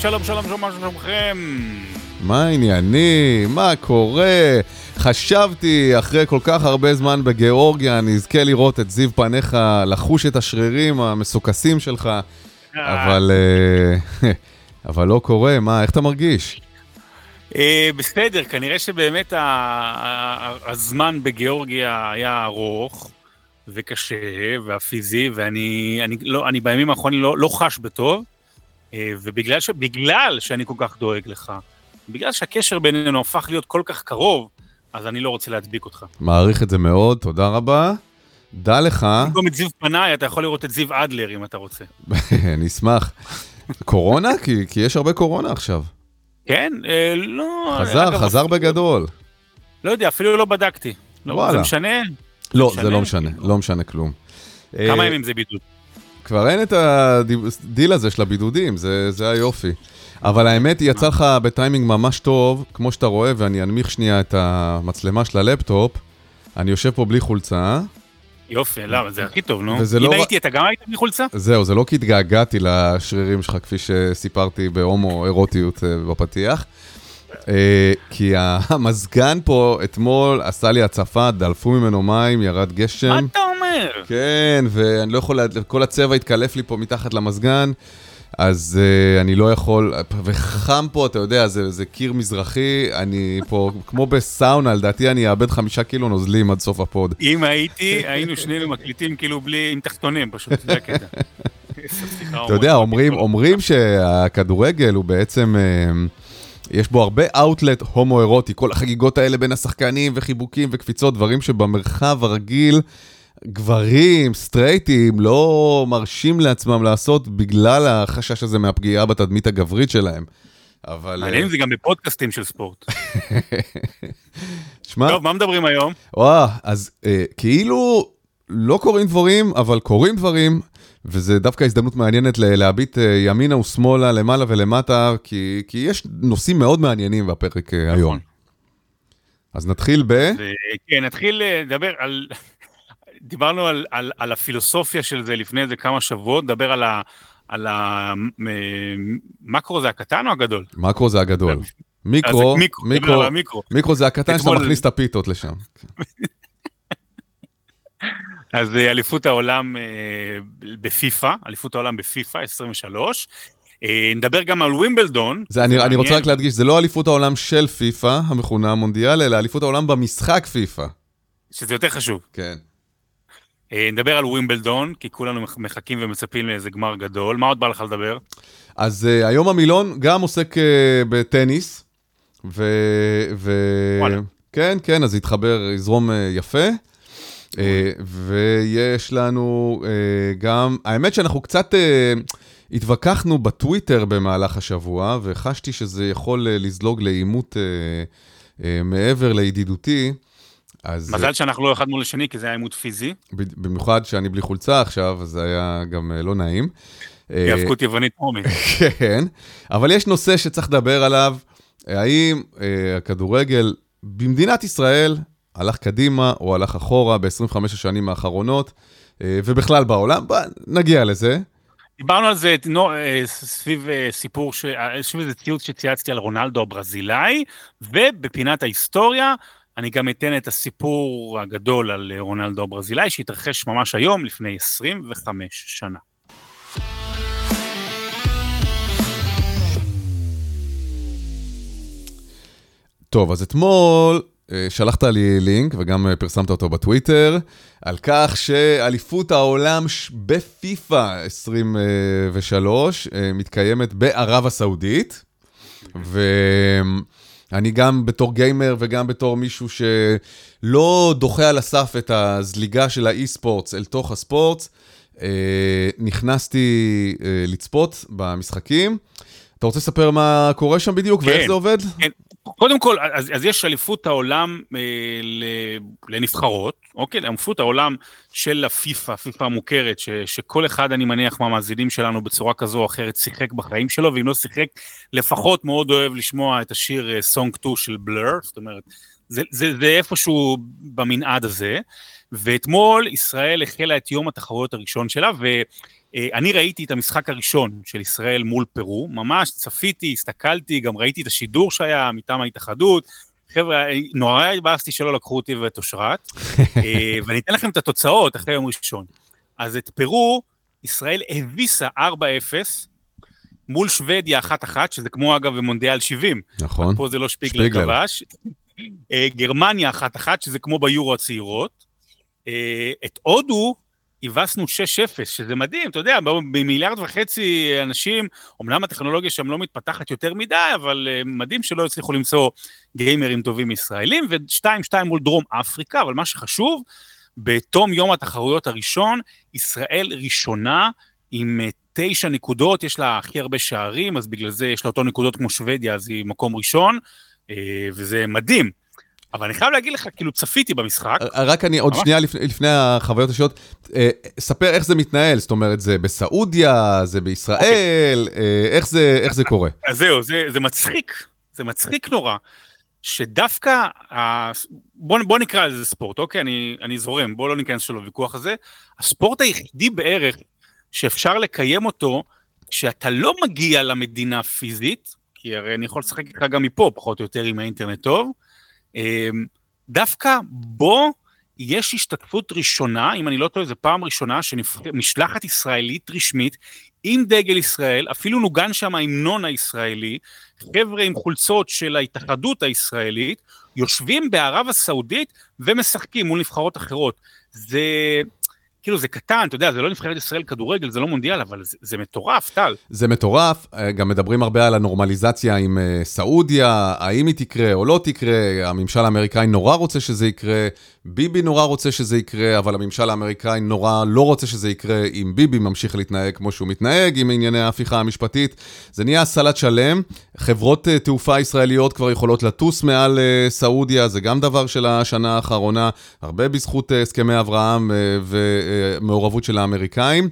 שלום, שלום, שלום, מה שלומכם? מה העניינים? מה קורה? חשבתי, אחרי כל כך הרבה זמן בגיאורגיה, אני אזכה לראות את זיו פניך, לחוש את השרירים המסוכסים שלך, אבל, אה, אבל לא קורה, מה, איך אתה מרגיש? אה, בסדר, כנראה שבאמת הזמן בגיאורגיה היה ארוך וקשה והפיזי, ואני אני, לא, אני בימים האחרונים לא, לא חש בטוב, אה, ובגלל ש, בגלל שאני כל כך דואג לך, בגלל שהקשר בינינו הפך להיות כל כך קרוב, אז אני לא רוצה להדביק אותך. מעריך את זה מאוד, תודה רבה. דע לך... במקום את זיו פנאי, אתה יכול לראות את זיו אדלר אם אתה רוצה. אני אשמח. קורונה? כי, כי יש הרבה קורונה עכשיו. כן? אה, לא... חזר, אגב, חזר אפילו... בגדול. לא יודע, אפילו לא בדקתי. לא, וואלה. זה משנה? לא, זה, משנה? זה לא משנה, לא משנה כלום. כמה אה, ימים זה בידוד? כבר אין את הדיל הזה של הבידודים, זה, זה היופי. אבל האמת, יצא לך בטיימינג ממש טוב, כמו שאתה רואה, ואני אנמיך שנייה את המצלמה של הלפטופ. אני יושב פה בלי חולצה. יופי, למה? זה הכי טוב, נו. אם לא... הייתי, אתה גם היית בלי חולצה? זהו, זה לא כי התגעגעתי לשרירים שלך, כפי שסיפרתי בהומו אירוטיות אה, בפתיח. אה, כי המזגן פה אתמול עשה לי הצפה, דלפו ממנו מים, ירד גשם. מה אתה אומר? כן, ואני לא יכול, כל הצבע התקלף לי פה מתחת למזגן. אז uh, אני לא יכול, וחם פה, אתה יודע, זה, זה קיר מזרחי, אני פה, כמו בסאונה, לדעתי אני אאבד חמישה קילו נוזלים עד סוף ה pod. אם הייתי, היינו שנינו מקליטים כאילו בלי, עם תחתונים פשוט, זה הקטע. אתה יודע, אומרים, אומרים שהכדורגל הוא בעצם... Uh, יש בו הרבה אאוטלט הומואירוטי, כל החגיגות האלה בין השחקנים וחיבוקים וקפיצות, דברים שבמרחב הרגיל גברים, סטרייטים, לא מרשים לעצמם לעשות בגלל החשש הזה מהפגיעה בתדמית הגברית שלהם. אבל... מעניין אם זה גם בפודקאסטים של ספורט. שמע... טוב, מה מדברים היום? וואה, אז אה, כאילו לא קורים דברים, אבל קורים דברים, וזה דווקא הזדמנות מעניינת להביט אה, ימינה ושמאלה, למעלה ולמטה, כי, כי יש נושאים מאוד מעניינים בפרק אה, נכון. היום. אז נתחיל ב... כן, נתחיל אה, לדבר על... דיברנו על, על, על הפילוסופיה של זה לפני איזה כמה שבועות, נדבר על ה... על המקרו זה הקטן או הגדול? מקרו זה הגדול. מיקרו, מיקרו, מיקרו, מיקרו, מיקרו זה הקטן שאתה מכניס את הפיתות לשם. אז אה, אליפות העולם אה, בפיפא, אליפות העולם בפיפא 23. אה, נדבר גם על ווימבלדון. זה, אני, אני רוצה רק להדגיש, זה לא אליפות העולם של פיפא, המכונה המונדיאל, אלא אליפות העולם במשחק פיפא. שזה יותר חשוב. כן. נדבר על ווימבלדון, כי כולנו מחכים ומצפים לאיזה גמר גדול. מה עוד בא לך לדבר? אז uh, היום המילון גם עוסק uh, בטניס, ו... ו... כן, כן, אז יתחבר, יזרום uh, יפה. אה, ויש לנו אה, גם, האמת שאנחנו קצת אה, התווכחנו בטוויטר במהלך השבוע, וחשתי שזה יכול לזלוג לעימות מעבר לידידותי. אז... מזל שאנחנו לא אחד מול השני, כי זה היה עימות פיזי. במיוחד שאני בלי חולצה עכשיו, אז זה היה גם לא נעים. היאבקות יוונית פרומי. כן, אבל יש נושא שצריך לדבר עליו, האם הכדורגל במדינת ישראל הלך קדימה או הלך אחורה ב-25 השנים האחרונות, אה, ובכלל בעולם, נגיע לזה. דיברנו על זה נו, אה, סביב אה, סיפור, ש... סביב איזה ציוץ שצייצתי על רונלדו הברזילאי, ובפינת ההיסטוריה, אני גם אתן את הסיפור הגדול על רונלדו הברזילאי, שהתרחש ממש היום, לפני 25 שנה. טוב, אז אתמול שלחת לי לינק וגם אה, פרסמת אותו בטוויטר, על כך שאליפות העולם בפיפא 23 אה, מתקיימת בערב הסעודית, ואני גם בתור גיימר וגם בתור מישהו שלא דוחה על הסף את הזליגה של האי-ספורטס אל תוך הספורטס, נכנסתי לצפות במשחקים. אתה רוצה לספר מה קורה שם בדיוק כן, ואיך זה עובד? כן, קודם כל, אז, אז יש אליפות העולם אה, לנבחרות, אוקיי? אליפות העולם של הפיפ"א, פיפ"א המוכרת, ש, שכל אחד, אני מניח, מהמאזינים שלנו בצורה כזו או אחרת שיחק בחיים שלו, ואם לא שיחק, לפחות מאוד אוהב לשמוע את השיר סונג אה, 2 של בלר, זאת אומרת, זה, זה, זה איפשהו במנעד הזה. ואתמול ישראל החלה את יום התחרויות הראשון שלה, ו... אני ראיתי את המשחק הראשון של ישראל מול פרו, ממש צפיתי, הסתכלתי, גם ראיתי את השידור שהיה מטעם ההתאחדות. חבר'ה, נורא התבאסתי שלא לקחו אותי ואת אושרת, ואני אתן לכם את התוצאות אחרי יום ראשון. אז את פרו, ישראל הביסה 4-0, מול שוודיה 1-1, שזה כמו אגב במונדיאל 70. נכון. פה זה לא שפיגלר כבש. אה, גרמניה 1-1, שזה כמו ביורו הצעירות. אה, את הודו הבסנו 6-0, שזה מדהים, אתה יודע, במיליארד וחצי אנשים, אמנם הטכנולוגיה שם לא מתפתחת יותר מדי, אבל אה, מדהים שלא הצליחו למצוא גיימרים טובים ישראלים, ו-2-2 מול דרום אפריקה, אבל מה שחשוב, בתום יום התחרויות הראשון, ישראל ראשונה עם תשע נקודות, יש לה הכי הרבה שערים, אז בגלל זה יש לה אותו נקודות כמו שוודיה, אז היא מקום ראשון, אה, וזה מדהים. אבל אני חייב להגיד לך, כאילו צפיתי במשחק. רק אני, עוד שנייה לפני, לפני החוויות השונות, אה, ספר איך זה מתנהל, זאת אומרת, זה בסעודיה, זה בישראל, אוקיי. אה, איך, זה, איך זה קורה? אז זהו, זה, זה מצחיק, זה מצחיק נורא, שדווקא, בוא, בוא נקרא לזה ספורט, אוקיי? אני, אני זורם, בוא לא ניכנס שלו לוויכוח הזה. הספורט היחידי בערך שאפשר לקיים אותו כשאתה לא מגיע למדינה פיזית, כי הרי אני יכול לשחק איתך גם מפה, פחות או יותר עם האינטרנט טוב, דווקא בו יש השתתפות ראשונה, אם אני לא טועה, זו פעם ראשונה שמשלחת ישראלית רשמית עם דגל ישראל, אפילו נוגן שם ההמנון הישראלי, חבר'ה עם חולצות של ההתאחדות הישראלית, יושבים בערב הסעודית ומשחקים מול נבחרות אחרות. זה... כאילו זה קטן, אתה יודע, זה לא נבחרת ישראל כדורגל, זה לא מונדיאל, אבל זה, זה מטורף, טל. זה מטורף, אה, גם מדברים הרבה על הנורמליזציה עם אה, סעודיה, האם היא תקרה או לא תקרה, הממשל האמריקאי נורא רוצה שזה יקרה, ביבי נורא רוצה שזה יקרה, אבל הממשל האמריקאי נורא לא רוצה שזה יקרה אם ביבי ממשיך להתנהג כמו שהוא מתנהג עם ענייני ההפיכה המשפטית. זה נהיה סלט שלם, חברות אה, תעופה ישראליות כבר יכולות לטוס מעל סעודיה, זה גם דבר של השנה האחרונה, הרבה בזכות הסכמי אברהם ו... מעורבות של האמריקאים.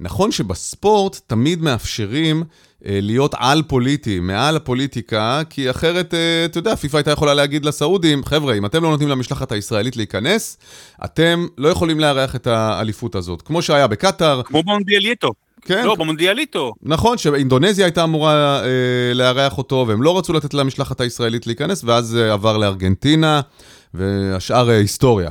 נכון שבספורט תמיד מאפשרים אה, להיות על-פוליטי, מעל הפוליטיקה, כי אחרת, אה, אתה יודע, פיפ"א הייתה יכולה להגיד לסעודים, חבר'ה, אם אתם לא נותנים למשלחת הישראלית להיכנס, אתם לא יכולים לארח את האליפות הזאת. כמו שהיה בקטאר. כמו במונדיאליטו. כן. לא, במונדיאליטו. נכון, שאינדונזיה הייתה אמורה אה, לארח אותו, והם לא רצו לתת למשלחת הישראלית להיכנס, ואז אה, עבר לארגנטינה, והשאר היסטוריה.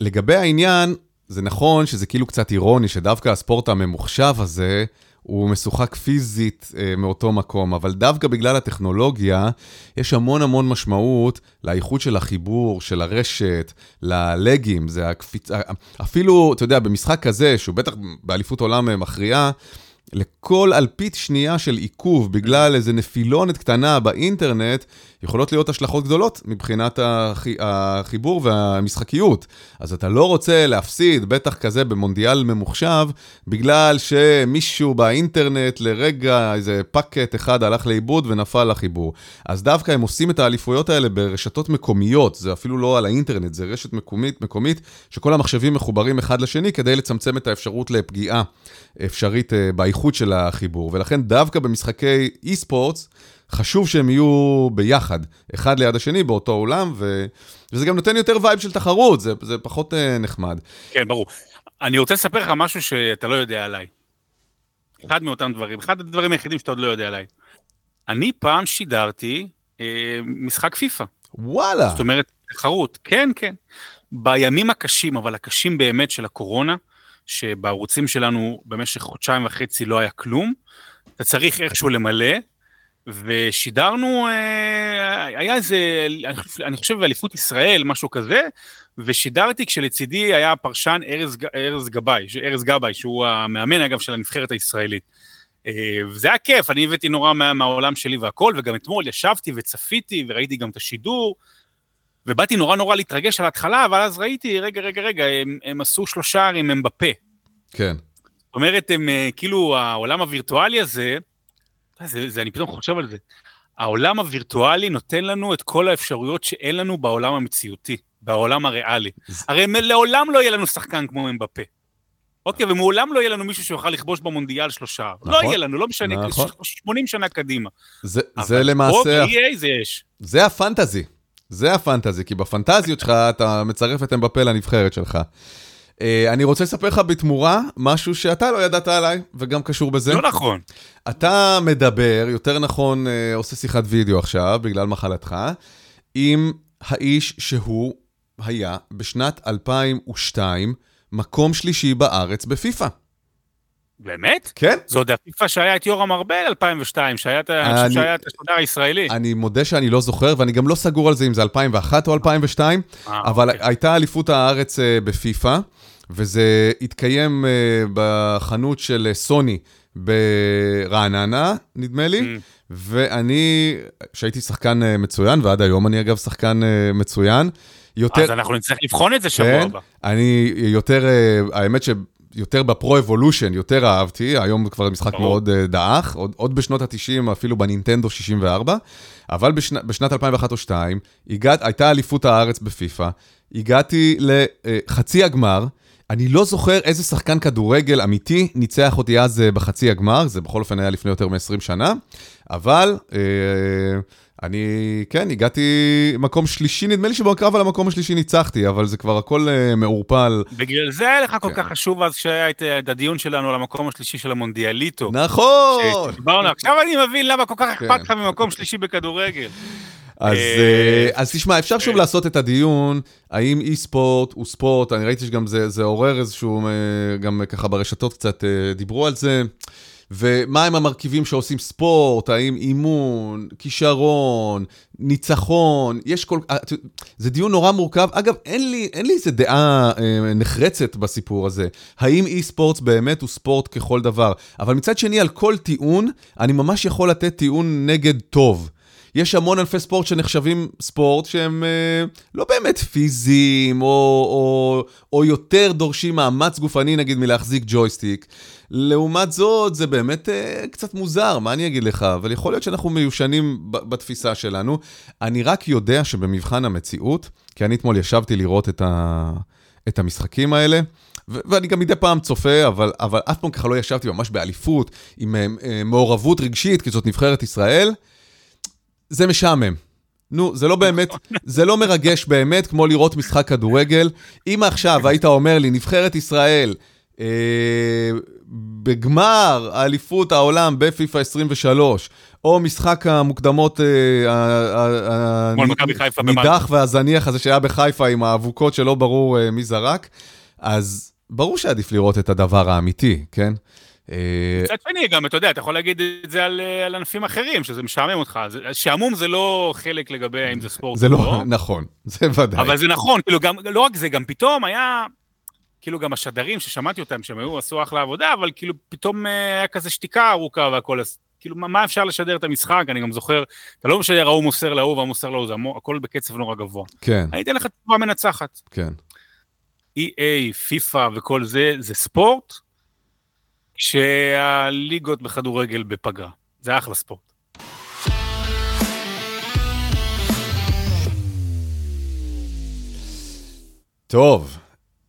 אה, לגבי העניין, זה נכון שזה כאילו קצת אירוני שדווקא הספורט הממוחשב הזה, הוא משוחק פיזית אה, מאותו מקום, אבל דווקא בגלל הטכנולוגיה, יש המון המון משמעות לאיכות של החיבור, של הרשת, ללגים, זה הקפיצה, אפילו, אתה יודע, במשחק כזה, שהוא בטח באליפות עולם מכריעה, לכל אלפית שנייה של עיכוב בגלל איזה נפילונת קטנה באינטרנט, יכולות להיות השלכות גדולות מבחינת החיבור והמשחקיות. אז אתה לא רוצה להפסיד, בטח כזה במונדיאל ממוחשב, בגלל שמישהו באינטרנט לרגע, איזה פאקט אחד הלך לאיבוד ונפל לחיבור. אז דווקא הם עושים את האליפויות האלה ברשתות מקומיות, זה אפילו לא על האינטרנט, זה רשת מקומית, מקומית שכל המחשבים מחוברים אחד לשני כדי לצמצם את האפשרות לפגיעה אפשרית אה, באיכות של החיבור. ולכן דווקא במשחקי esports, חשוב שהם יהיו ביחד, אחד ליד השני באותו אולם, ו... וזה גם נותן יותר vibe של תחרות, זה, זה פחות uh, נחמד. כן, ברור. אני רוצה לספר לך משהו שאתה לא יודע עליי. אחד מאותם דברים, אחד הדברים היחידים שאתה עוד לא יודע עליי. אני פעם שידרתי אה, משחק פיפא. וואלה. זאת אומרת, תחרות, כן, כן. בימים הקשים, אבל הקשים באמת של הקורונה, שבערוצים שלנו במשך חודשיים וחצי לא היה כלום, אתה צריך איכשהו למלא, ושידרנו, אה, היה איזה, אני חושב באליפות ישראל, משהו כזה, ושידרתי כשלצידי היה פרשן ארז, ארז גבאי, ארז גבאי, שהוא המאמן אגב של הנבחרת הישראלית. אה, וזה היה כיף, אני הבאתי נורא מה, מהעולם שלי והכל, וגם אתמול ישבתי וצפיתי וראיתי גם את השידור, ובאתי נורא נורא להתרגש על ההתחלה, אבל אז ראיתי, רגע, רגע, רגע, הם, הם עשו שלושה ערים הם בפה. כן. זאת אומרת, הם אה, כאילו, העולם הווירטואלי הזה, זה, זה, אני פתאום חושב על זה. העולם הווירטואלי נותן לנו את כל האפשרויות שאין לנו בעולם המציאותי, בעולם הריאלי. הרי לעולם לא יהיה לנו שחקן כמו אמבפה. אוקיי, ומעולם לא יהיה לנו מישהו שיוכל לכבוש במונדיאל שלושה. לא נכון, לא יהיה לנו, לא משנה, נכון. 80 שנה קדימה. זה, זה למעשה... אבל פה ב-EA זה יש. זה הפנטזי. זה הפנטזי, כי בפנטזיות שלך אתה מצרף את אמבפה לנבחרת שלך. אני רוצה לספר לך בתמורה משהו שאתה לא ידעת עליי, וגם קשור בזה. לא נכון. אתה מדבר, יותר נכון, עושה שיחת וידאו עכשיו, בגלל מחלתך, עם האיש שהוא היה בשנת 2002 מקום שלישי בארץ בפיפ"א. באמת? כן. זה עוד הפיפ"א שהיה את יורם ארבל 2002, שהיה את השדר הישראלי. אני מודה שאני לא זוכר, ואני גם לא סגור על זה אם זה 2001 או 2002, אה, אבל אוקיי. הייתה אליפות הארץ אה, בפיפ"א, וזה התקיים אה, בחנות של סוני ברעננה, נדמה לי, mm. ואני, שהייתי שחקן מצוין, ועד היום אני אגב שחקן מצוין, יותר... אז אנחנו נצטרך לבחון את זה שבוע כן, הבא. אני יותר, האמת ש... יותר בפרו-אבולושן, יותר אהבתי, היום כבר משחק ברור. מאוד uh, דעך, עוד, עוד בשנות ה-90, אפילו בנינטנדו 64, אבל בשנ, בשנת 2001 או 2002, הגעת, הייתה אליפות הארץ בפיפ"א, הגעתי לחצי הגמר, אני לא זוכר איזה שחקן כדורגל אמיתי ניצח אותי אז uh, בחצי הגמר, זה בכל אופן היה לפני יותר מ-20 שנה, אבל... Uh, אני, כן, הגעתי מקום שלישי, נדמה לי שבקרב על המקום השלישי ניצחתי, אבל זה כבר הכל uh, מעורפל. בגלל זה היה לך כל כן. כך חשוב אז שהיה את, הדיון שלנו על המקום השלישי של המונדיאליטו. נכון! עכשיו אני מבין למה כל כך כן. אכפת לך ממקום שלישי בכדורגל. אז, אה, אה, אז תשמע, אפשר שוב לעשות את הדיון, האם אי ספורט הוא ספורט, אני ראיתי שגם זה, זה עורר איזשהו, גם ככה ברשתות קצת דיברו על זה. ומה הם המרכיבים שעושים ספורט, האם אימון, כישרון, ניצחון, יש כל... אה, זה דיון נורא מורכב. אגב, אין לי, אין לי איזה דעה אה, נחרצת בסיפור הזה. האם אי ספורט באמת הוא ספורט ככל דבר? אבל מצד שני, על כל טיעון, אני ממש יכול לתת טיעון נגד טוב. יש המון ענפי ספורט שנחשבים ספורט שהם אה, לא באמת פיזיים, או, או, או יותר דורשים מאמץ גופני, נגיד, מלהחזיק ג'ויסטיק. לעומת זאת, זה באמת אה, קצת מוזר, מה אני אגיד לך? אבל יכול להיות שאנחנו מיושנים בתפיסה שלנו. אני רק יודע שבמבחן המציאות, כי אני אתמול ישבתי לראות את, ה, את המשחקים האלה, ואני גם מדי פעם צופה, אבל, אבל אף פעם ככה לא ישבתי ממש באליפות, עם אה, אה, מעורבות רגשית, כי זאת נבחרת ישראל. זה משעמם. נו, זה לא באמת, זה לא מרגש באמת כמו לראות משחק כדורגל. אם עכשיו היית אומר לי, נבחרת ישראל, אה, בגמר האליפות העולם בפיפ"א 23, או משחק המוקדמות אה, הנידח והזניח הזה שהיה בחיפה עם האבוקות שלא ברור אה, מי זרק, אז ברור שעדיף לראות את הדבר האמיתי, כן? אה, מצד שני, גם, אתה יודע, אתה יכול להגיד את זה על, על ענפים אחרים, שזה משעמם אותך. שעמום זה לא חלק לגבי האם זה ספורט זה לא, לא, נכון, זה ודאי. אבל זה נכון, כאילו, גם, לא רק זה, גם פתאום היה, כאילו, גם השדרים ששמעתי אותם, שהם היו, עשו אחלה עבודה, אבל כאילו, פתאום אה, היה כזה שתיקה ארוכה והכל, אז כאילו, מה אפשר לשדר את המשחק? אני גם זוכר, אתה לא משדר ההוא מוסר להוא וההוא מוסר להוא, זה הכל בקצב נורא גבוה. כן. אני אתן לך תשובה מנצחת. כן. EA, פיפא וכל זה, זה ספורט, שהליגות בכדורגל בפגרה. זה אחלה ספורט. טוב,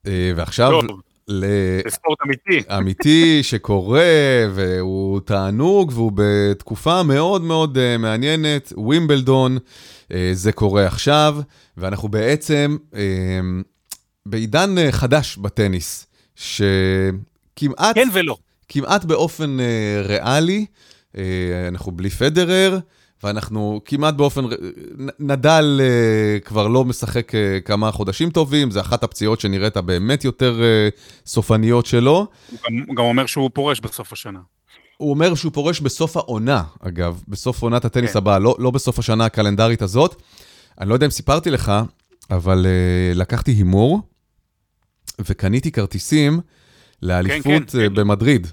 ועכשיו... טוב. לספורט אמיתי. אמיתי שקורה, והוא תענוג, והוא בתקופה מאוד מאוד uh, מעניינת, ווימבלדון, uh, זה קורה עכשיו, ואנחנו בעצם uh, בעידן uh, חדש בטניס, שכמעט... כן ולא. כמעט באופן uh, ריאלי, uh, אנחנו בלי פדרר, ואנחנו כמעט באופן, נדל uh, כבר לא משחק uh, כמה חודשים טובים, זה אחת הפציעות שנראית באמת יותר uh, סופניות שלו. הוא גם, גם אומר שהוא פורש בסוף השנה. הוא אומר שהוא פורש בסוף העונה, אגב, בסוף עונת הטניס כן. הבאה, לא, לא בסוף השנה הקלנדרית הזאת. אני לא יודע אם סיפרתי לך, אבל uh, לקחתי הימור, וקניתי כרטיסים לאליפות כן, כן, כן. במדריד,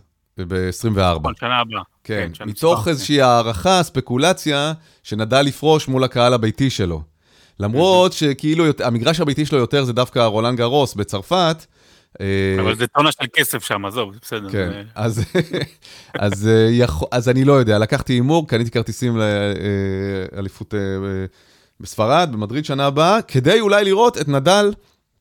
ב-24. נכון, שנה הבאה. כן, כן מתוך איזושהי. הערכה, ספקולציה, שנדע לפרוש מול הקהל הביתי שלו. למרות שכאילו המגרש הביתי שלו יותר זה דווקא רולנד גרוס בצרפת. אה, אבל זה טונה של כסף שם, עזוב, בסדר. כן, אז, אז, אה, אז אני לא יודע, לקחתי הימור, קניתי כרטיסים לאליפות אה, בספרד, במדריד שנה הבאה, כדי אולי לראות את נדל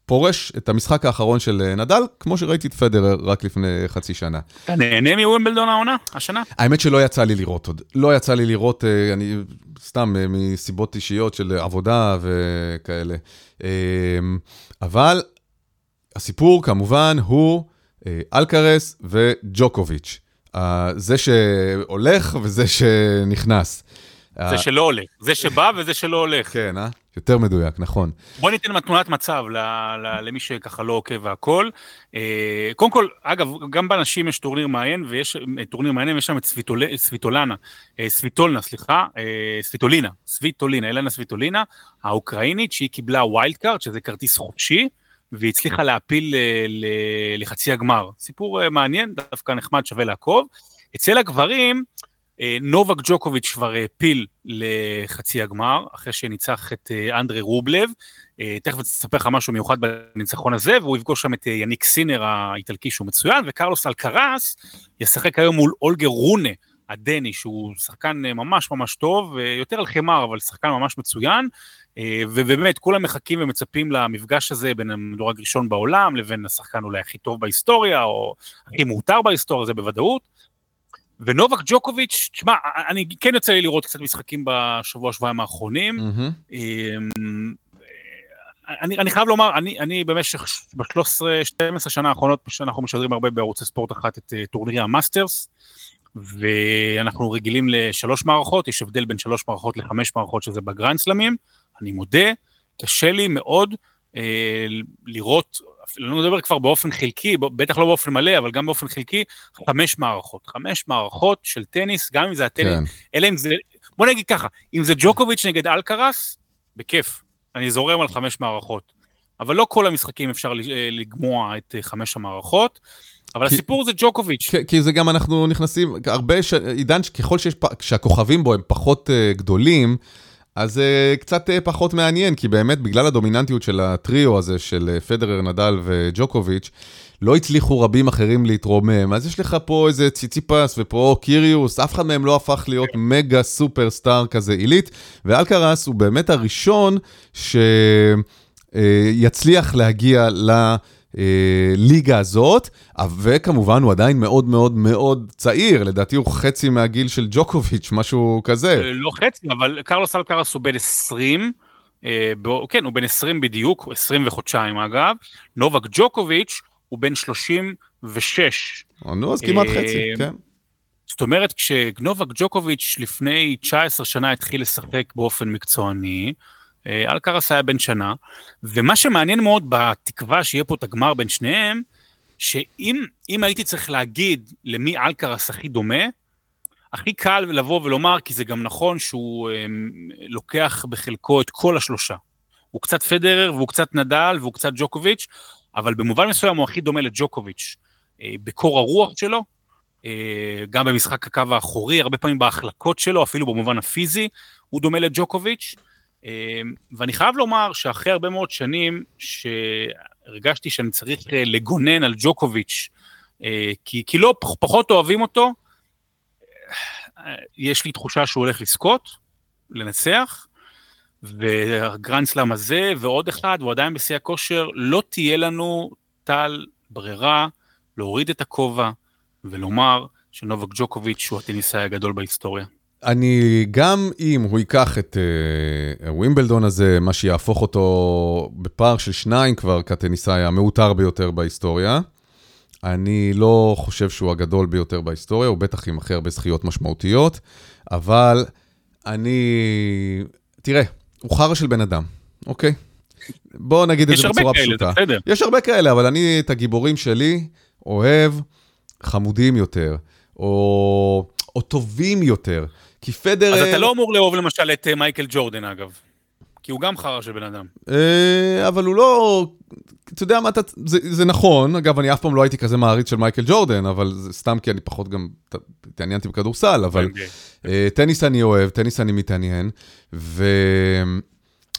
פורש את המשחק האחרון של אה, נדל, כמו שראיתי את פדרר רק לפני חצי שנה. אתה נהנה מווימבלדון העונה, השנה? האמת שלא יצא לי לראות עוד. לא יצא לי לראות, אה, אני סתם אה, מסיבות אישיות של עבודה וכאלה. אבל הסיפור כמובן הוא אלקרס וג'וקוביץ'. זה שהולך וזה שנכנס. זה שלא הולך, זה שבא וזה שלא הולך. כן, אה? יותר מדויק, נכון. בוא ניתן תמונת מצב למי שככה לא עוקב והכל. אה, קודם כל, אגב, גם בנשים יש טורניר מעניין, ויש טורניר מעניין, יש שם את סביטולנה, סביטולנה, סליחה, סביטולינה, סביטולינה, אלנה סביטולינה, האוקראינית, שהיא קיבלה wild card, שזה כרטיס חופשי. והיא הצליחה להפיל לחצי הגמר. סיפור מעניין, דווקא נחמד, שווה לעקוב. אצל הגברים, אה, נובק ג'וקוביץ' כבר העפיל לחצי הגמר, אחרי שניצח את אה, אנדרי רובלב. אה, תכף אספר לך משהו מיוחד בניצחון הזה, והוא יפגוש שם את יניק סינר האיטלקי שהוא מצוין, וקרלוס אלקרס ישחק היום מול אולגר רונה הדני, שהוא שחקן ממש ממש טוב, יותר על חמר, אבל שחקן ממש מצוין. ובאמת, כולם מחכים ומצפים למפגש הזה בין המדורג ראשון בעולם, לבין השחקן אולי הכי טוב בהיסטוריה, או הכי מעוטר בהיסטוריה, זה בוודאות. ונובק ג'וקוביץ', תשמע, אני כן יוצא לי לראות קצת משחקים בשבוע, שבועיים האחרונים. Mm-hmm. אני, אני חייב לומר, אני, אני במשך, ב-13-12 שנה האחרונות, שאנחנו משדרים הרבה בערוצי ספורט אחת את uh, טורנירי ה Masters, ואנחנו רגילים לשלוש מערכות, יש הבדל בין שלוש מערכות לחמש מערכות שזה בגרנד סלמים, אני מודה, קשה לי מאוד uh, לראות לא מדבר כבר באופן חלקי, בטח לא באופן מלא, אבל גם באופן חלקי, חמש מערכות. חמש מערכות של טניס, גם אם זה הטניס, כן. אלא אם זה, בוא נגיד ככה, אם זה ג'וקוביץ' נגד אלקרס, בכיף, אני זורם על חמש מערכות. אבל לא כל המשחקים אפשר לגמוע את אה, חמש המערכות. אבל כי, הסיפור זה ג'וקוביץ'. כי, כי זה גם אנחנו נכנסים, הרבה, ש... עידן שככל שיש, שהכוכבים בו הם פחות uh, גדולים, אז uh, קצת uh, פחות מעניין, כי באמת בגלל הדומיננטיות של הטריו הזה של uh, פדרר, נדל וג'וקוביץ', לא הצליחו רבים אחרים להתרומם, אז יש לך פה איזה ציציפס ופה קיריוס, אף אחד מהם לא הפך להיות מגה סופר סטאר כזה עילית, ואלקרס הוא באמת הראשון שיצליח uh, להגיע ל... הליגה הזאת, וכמובן הוא עדיין מאוד מאוד מאוד צעיר, לדעתי הוא חצי מהגיל של ג'וקוביץ', משהו כזה. לא חצי, אבל קרלוס אלקרס הוא בן 20, אה, כן, הוא בן 20 בדיוק, 20 וחודשיים אגב, נובק ג'וקוביץ' הוא בן 36. נו, אז כמעט חצי, כן. זאת אומרת, כשנובק ג'וקוביץ' לפני 19 שנה התחיל לשחק באופן מקצועני, אה, אלקרס היה בן שנה, ומה שמעניין מאוד בתקווה שיהיה פה את הגמר בין שניהם, שאם הייתי צריך להגיד למי אלקרס הכי דומה, הכי קל לבוא ולומר, כי זה גם נכון שהוא הם, אה, לוקח בחלקו את כל השלושה. הוא קצת פדרר והוא קצת נדל והוא קצת ג'וקוביץ', אבל במובן מסוים הוא הכי דומה לג'וקוביץ'. אה, בקור הרוח שלו, גם במשחק הקו האחורי, הרבה פעמים בהחלקות שלו, אפילו במובן הפיזי, הוא דומה לג'וקוביץ'. אמ, ואני חייב לומר שאחרי הרבה מאוד שנים שהרגשתי שאני צריך אה, לגונן על ג'וקוביץ', אה, כי, כי לא פחות אוהבים אותו, אה, יש לי תחושה שהוא הולך לזכות, לנצח, והגרנדסלאם הזה ועוד אחד, והוא עדיין בשיא הכושר, לא תהיה לנו טל ברירה להוריד את הכובע ולומר שנובק ג'וקוביץ' הוא הטניסאי הגדול בהיסטוריה. אני, גם אם הוא ייקח את uh, הווימבלדון הזה, מה שיהפוך אותו בפער של שניים כבר כטניסאי המעוטר ביותר בהיסטוריה, אני לא חושב שהוא הגדול ביותר בהיסטוריה, הוא בטח עם הכי הרבה זכיות משמעותיות, אבל אני... תראה, הוא חרא של בן אדם, אוקיי? בוא נגיד את זה בצורה כאלה, פשוטה. יש הרבה כאלה, אבל אני את הגיבורים שלי אוהב חמודים יותר, או, או טובים יותר. כי פדר... אז אתה לא אמור לאהוב למשל את אה, מייקל ג'ורדן אגב. כי הוא גם חרא של בן אדם. אה, אבל הוא לא... אתה יודע מה, זה, זה נכון, אגב, אני אף פעם לא הייתי כזה מעריץ של מייקל ג'ורדן, אבל זה סתם כי אני פחות גם התעניינתי בכדורסל, אבל אה, טניס אני אוהב, טניס אני מתעניין, ו...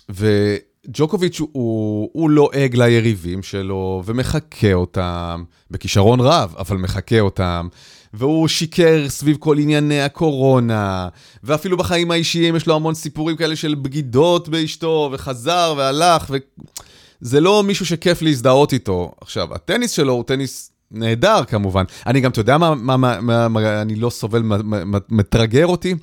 וג'וקוביץ' הוא, הוא לועג לא ליריבים שלו ומחקה אותם, בכישרון רב, אבל מחקה אותם. והוא שיקר סביב כל ענייני הקורונה, ואפילו בחיים האישיים יש לו המון סיפורים כאלה של בגידות באשתו, וחזר והלך, וזה לא מישהו שכיף להזדהות איתו. עכשיו, הטניס שלו הוא טניס נהדר כמובן. אני גם, אתה יודע מה, מה, מה, מה אני לא סובל, מה, מה, מה, מטרגר אותי?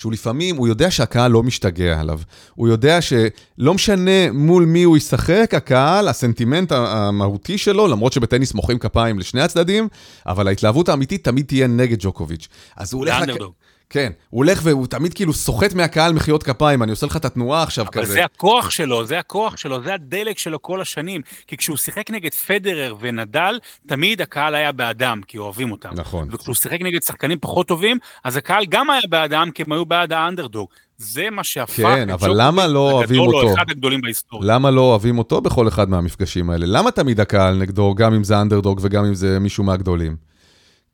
שהוא לפעמים, הוא יודע שהקהל לא משתגע עליו. הוא יודע שלא משנה מול מי הוא ישחק, הקהל, הסנטימנט המהותי שלו, למרות שבטניס מוחאים כפיים לשני הצדדים, אבל ההתלהבות האמיתית תמיד תהיה נגד ג'וקוביץ'. אז הוא הולך... לק... כן, הוא הולך והוא תמיד כאילו סוחט מהקהל מחיאות כפיים, אני עושה לך את התנועה עכשיו אבל כזה. אבל זה הכוח שלו, זה הכוח שלו, זה הדלק שלו כל השנים. כי כשהוא שיחק נגד פדרר ונדל, תמיד הקהל היה באדם, כי אוהבים אותם. נכון. וכשהוא שיחק נגד שחקנים פחות טובים, אז הקהל גם היה באדם, כי הם היו בעד האנדרדוג. זה מה שהפך כן, אבל למה לא אוהבים אותו? או אחד הגדולים בהיסטוריה. למה לא אוהבים אותו בכל אחד מהמפגשים האלה? למה תמיד הקהל נגדו, גם אם זה אנדרדוג וגם אם זה מישהו מהגדולים?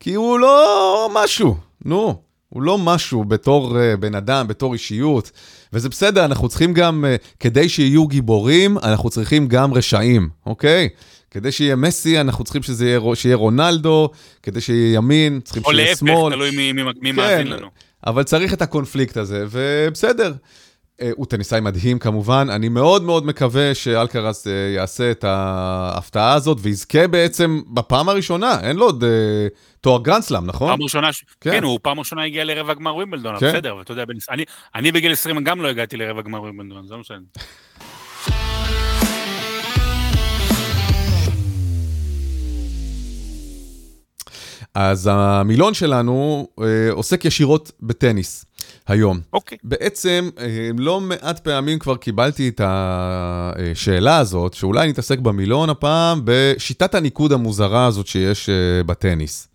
כי הוא לא משהו, נו. הוא לא משהו בתור uh, בן אדם, בתור אישיות, וזה בסדר, אנחנו צריכים גם, uh, כדי שיהיו גיבורים, אנחנו צריכים גם רשעים, אוקיי? כדי שיהיה מסי, אנחנו צריכים שזה יהיה, שיהיה רונלדו, כדי שיהיה ימין, צריכים שיהיה שמאל. או להפך, תלוי מי, מי, מי כן, מאזין לנו. אבל צריך את הקונפליקט הזה, ובסדר. אה, הוא טניסאי מדהים כמובן, אני מאוד מאוד מקווה שאלקרס יעשה את ההפתעה הזאת ויזכה בעצם בפעם הראשונה, אין לו עוד תואר גרנדסלאם, נכון? פעם ראשונה, כן. כן, הוא פעם ראשונה הגיע לרבע גמר ווימבלדון, כן. בסדר, ואתה יודע, אני, אני בגיל 20 גם לא הגעתי לרבע גמר ווימבלדון, זה לא משנה. אז המילון שלנו אה, עוסק ישירות בטניס היום. אוקיי. בעצם, אה, לא מעט פעמים כבר קיבלתי את השאלה הזאת, שאולי נתעסק במילון הפעם, בשיטת הניקוד המוזרה הזאת שיש אה, בטניס.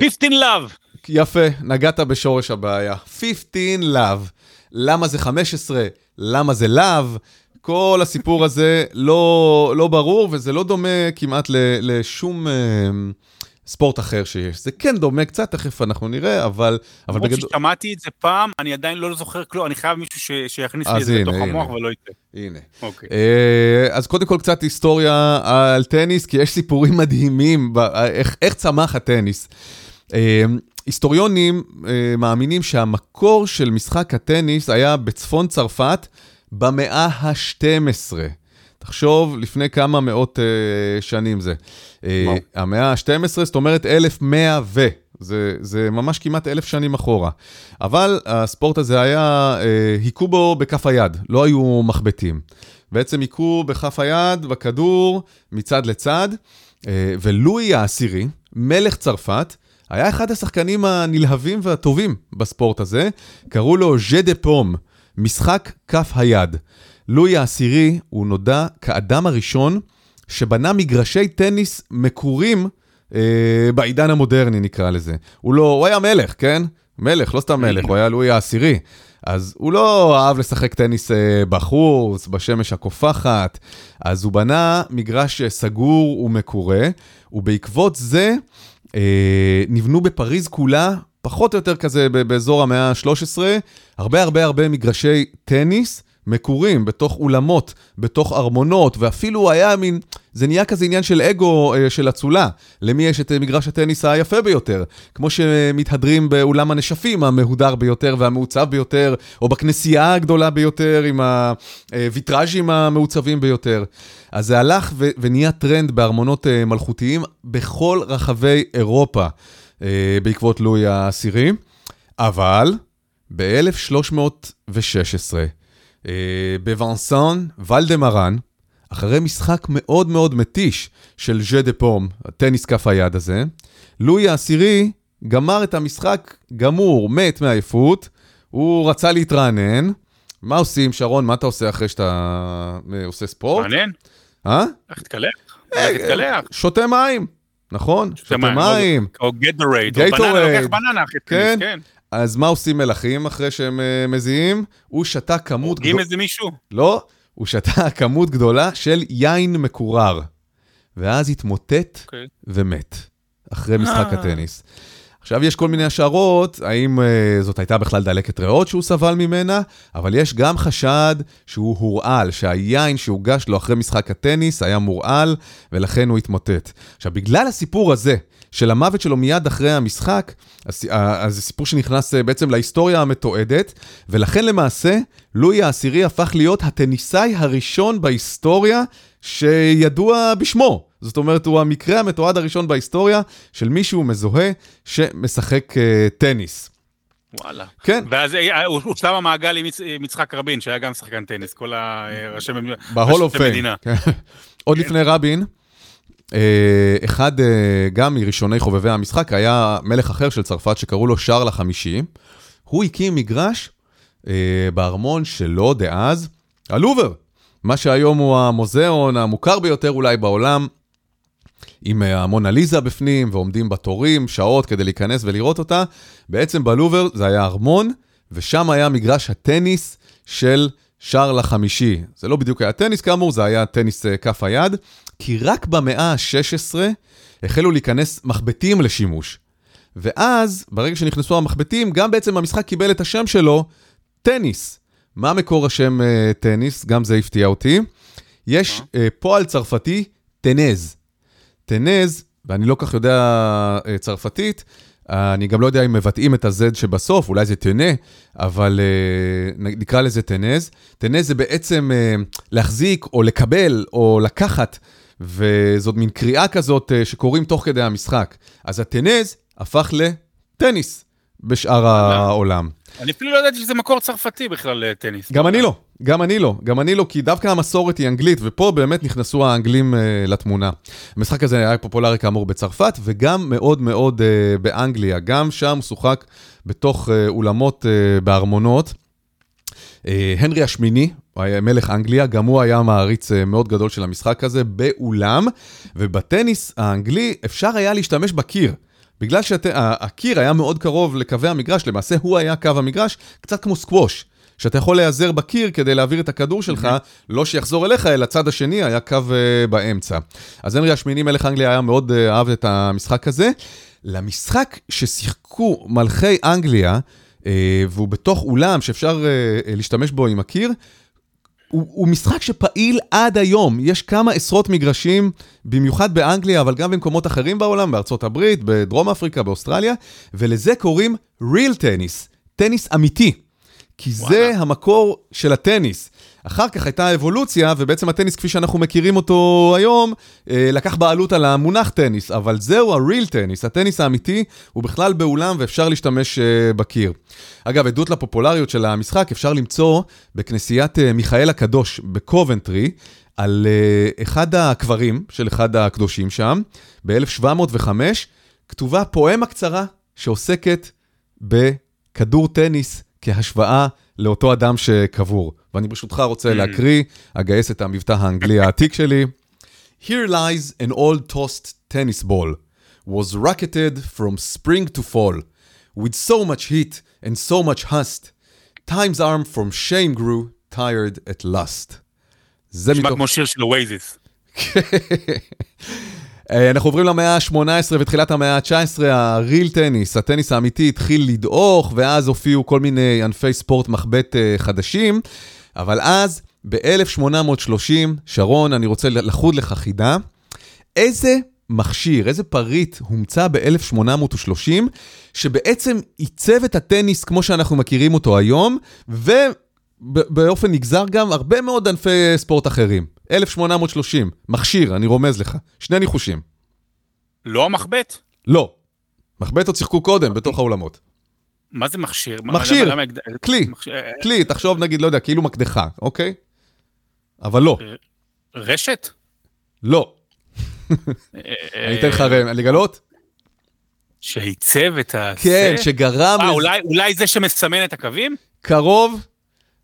15 love. יפה, נגעת בשורש הבעיה. 15 love. למה זה 15? למה זה love? כל הסיפור הזה לא, לא ברור, וזה לא דומה כמעט לשום uh, ספורט אחר שיש. זה כן דומה קצת, תכף אנחנו נראה, אבל, אבל בגדול... כששמעתי את זה פעם, אני עדיין לא זוכר כלום, אני חייב מישהו ש... שיכניס לי את זה לתוך המוח ולא ייתן. הנה. אוקיי. Uh, אז קודם כל קצת היסטוריה על טניס, כי יש סיפורים מדהימים, איך, איך צמח הטניס. אמ, היסטוריונים אה, מאמינים שהמקור של משחק הטניס היה בצפון צרפת במאה ה-12. תחשוב, לפני כמה מאות uh, שנים זה. Uh, המאה ה-12, זאת אומרת 1100 ו... זה, זה ממש כמעט אלף שנים אחורה. אבל הספורט הזה היה, uh, היכו בו בכף היד, לא היו מחבטים. בעצם היכו בכף היד, בכדור, מצד לצד, uh, ולואי העשירי, מלך צרפת, היה אחד השחקנים הנלהבים והטובים בספורט הזה, קראו לו ז'ה דה פום, משחק כף היד. לואי העשירי, הוא נודע כאדם הראשון שבנה מגרשי טניס מקורים אה, בעידן המודרני, נקרא לזה. הוא לא, הוא היה מלך, כן? מלך, לא סתם מלך, הוא היה לואי העשירי. אז הוא לא אהב לשחק טניס אה, בחוץ, בשמש הקופחת, אז הוא בנה מגרש סגור ומקורה, ובעקבות זה אה, נבנו בפריז כולה, פחות או יותר כזה באזור המאה ה-13, הרבה הרבה הרבה מגרשי טניס מקורים בתוך אולמות, בתוך ארמונות, ואפילו היה מין, זה נהיה כזה עניין של אגו אה, של אצולה. למי יש את מגרש הטניס היפה ביותר? כמו שמתהדרים באולם הנשפים המהודר ביותר והמעוצב ביותר, או בכנסייה הגדולה ביותר עם הוויטראז'ים המעוצבים ביותר. אז זה הלך ו- ונהיה טרנד בארמונות אה, מלכותיים בכל רחבי אירופה אה, בעקבות לואי העשירי, אבל ב-1316, אה, בוונסן, ולד'מארן, אחרי משחק מאוד מאוד מתיש של jeu de paume, הטניס כף היד הזה, לואי העשירי גמר את המשחק גמור, מת מעייפות, הוא רצה להתרענן. מה עושים, שרון? מה אתה עושה אחרי שאתה עושה ספורט? מעניין. אה? איך תתקלח? איך תתקלח? שותה מים, נכון? שותה מים. או גטורייד, או בננה, לוקח בננה אחרי כן. אז מה עושים מלכים אחרי שהם uh, מזיעים? הוא שתה כמות גדולה... הורגים איזה מישהו? לא, הוא שתה כמות גדולה של יין מקורר. ואז התמוטט okay. אוקיי. ומת, אחרי משחק אה. הטניס. עכשיו, יש כל מיני השערות, האם uh, זאת הייתה בכלל דלקת ריאות שהוא סבל ממנה, אבל יש גם חשד שהוא הורעל, שהיין שהוגש לו אחרי משחק הטניס היה מורעל, ולכן הוא התמוטט. עכשיו, בגלל הסיפור הזה, של המוות שלו מיד אחרי המשחק, אז, אז זה סיפור שנכנס uh, בעצם להיסטוריה המתועדת, ולכן למעשה, לואי העשירי הפך להיות הטניסאי הראשון בהיסטוריה שידוע בשמו. זאת אומרת, הוא המקרה המתועד הראשון בהיסטוריה של מישהו מזוהה שמשחק uh, טניס. וואלה. כן. ואז הוא הושלם המעגל עם יצחק רבין, שהיה גם שחקן טניס, כל הראשי ב-hall of fame. עוד לפני רבין, אחד גם מראשוני חובבי המשחק היה מלך אחר של צרפת שקראו לו שרל החמישי. הוא הקים מגרש בארמון שלו דאז, הלובר, מה שהיום הוא המוזיאון המוכר ביותר אולי בעולם, עם המונליזה בפנים, ועומדים בתורים שעות כדי להיכנס ולראות אותה. בעצם בלובר זה היה ארמון, ושם היה מגרש הטניס של שרל החמישי. זה לא בדיוק היה טניס כאמור, זה היה טניס כף היד, כי רק במאה ה-16 החלו להיכנס מחבטים לשימוש. ואז, ברגע שנכנסו המחבטים, גם בעצם המשחק קיבל את השם שלו, טניס. מה מקור השם uh, טניס? גם זה הפתיע אותי. יש uh, פועל צרפתי, טנז. טנז, ואני לא כך יודע uh, צרפתית, uh, אני גם לא יודע אם מבטאים את ה-Z שבסוף, אולי זה טנה, אבל uh, נקרא לזה טנז. טנז זה בעצם uh, להחזיק או לקבל או לקחת, וזאת מין קריאה כזאת uh, שקוראים תוך כדי המשחק. אז הטנז הפך לטניס בשאר העולם. אני אפילו לא ידעתי שזה מקור צרפתי בכלל לטניס. גם אני לא, גם אני לא, גם אני לא, כי דווקא המסורת היא אנגלית, ופה באמת נכנסו האנגלים uh, לתמונה. המשחק הזה היה פופולרי כאמור בצרפת, וגם מאוד מאוד uh, באנגליה. גם שם שוחק בתוך uh, אולמות uh, בארמונות. Uh, הנרי השמיני, מלך אנגליה, גם הוא היה מעריץ uh, מאוד גדול של המשחק הזה באולם, ובטניס האנגלי אפשר היה להשתמש בקיר. בגלל שהקיר היה מאוד קרוב לקווי המגרש, למעשה הוא היה קו המגרש, קצת כמו סקווש, שאתה יכול להיעזר בקיר כדי להעביר את הכדור שלך, לא שיחזור אליך, אלא הצד השני היה קו uh, באמצע. אז הנרי השמיני, מלך אנגליה, היה מאוד uh, אהב את המשחק הזה. למשחק ששיחקו מלכי אנגליה, והוא בתוך אולם שאפשר uh, להשתמש בו עם הקיר, הוא, הוא משחק שפעיל עד היום, יש כמה עשרות מגרשים, במיוחד באנגליה, אבל גם במקומות אחרים בעולם, בארצות הברית, בדרום אפריקה, באוסטרליה, ולזה קוראים real טניס, טניס אמיתי. כי וואלה. זה המקור של הטניס. אחר כך הייתה אבולוציה, ובעצם הטניס כפי שאנחנו מכירים אותו היום, אה, לקח בעלות על המונח טניס, אבל זהו ה-real טניס, הטניס האמיתי, הוא בכלל באולם ואפשר להשתמש אה, בקיר. אגב, עדות לפופולריות של המשחק אפשר למצוא בכנסיית אה, מיכאל הקדוש בקובנטרי, על אחד הקברים של אחד הקדושים שם, ב-1705, כתובה פואמה קצרה שעוסקת בכדור טניס כהשוואה לאותו אדם שקבור. ואני ברשותך רוצה להקריא, אגייס את המבטא האנגלי העתיק שלי. Here lies an old tossed tennis ball, was rocketed from spring to fall, with so much heat and so much hust, time's arm from shame grew tired at lust. זה מתוך... נשמע כמו שיר של אווייזיס. אה, אנחנו עוברים למאה ה-18 ותחילת המאה ה-19, הריל טניס, הטניס האמיתי התחיל לדעוך, ואז הופיעו כל מיני ענפי ספורט מחבט אה, חדשים, אבל אז, ב-1830, שרון, אני רוצה לחוד לך חידה, איזה מכשיר, איזה פריט הומצא ב-1830, שבעצם עיצב את הטניס כמו שאנחנו מכירים אותו היום, ובאופן נגזר גם הרבה מאוד ענפי ספורט אחרים. 1830, מכשיר, אני רומז לך. שני ניחושים. לא המחבט? לא. מחבט עוד שיחקו קודם, בתוך האולמות. מה זה מכשיר? מכשיר, כלי, כלי, תחשוב נגיד, לא יודע, כאילו מקדחה, אוקיי? אבל לא. רשת? לא. אני אתן לך לגלות? שעיצב את ה... כן, שגרם... אה, אולי זה שמסמן את הקווים? קרוב,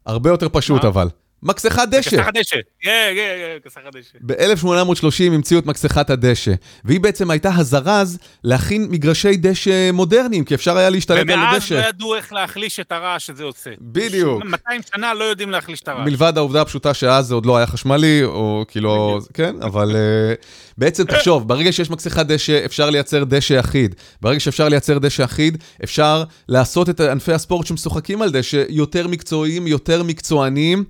הרבה יותר פשוט אבל. מקסחת דשא. מקסחת דשא, כן, כן, כן, מקסחת דשא. ב-1830 המציאו את מקסחת הדשא, והיא בעצם הייתה הזרז להכין מגרשי דשא מודרניים, כי אפשר היה להשתלט על הדשא. ומאז לא ידעו איך להחליש את הרעש שזה עושה. בדיוק. 200 שנה לא יודעים להחליש את הרעש. מלבד העובדה הפשוטה שאז זה עוד לא היה חשמלי, או כאילו, כן, אבל uh, בעצם תחשוב, ברגע שיש מקסחת דשא, אפשר לייצר דשא אחיד. ברגע שאפשר לייצר דשא אחיד, אפשר לעשות את ענפי הספורט שמשוחקים על דשא יותר מקצועיים, יותר מקצוענים.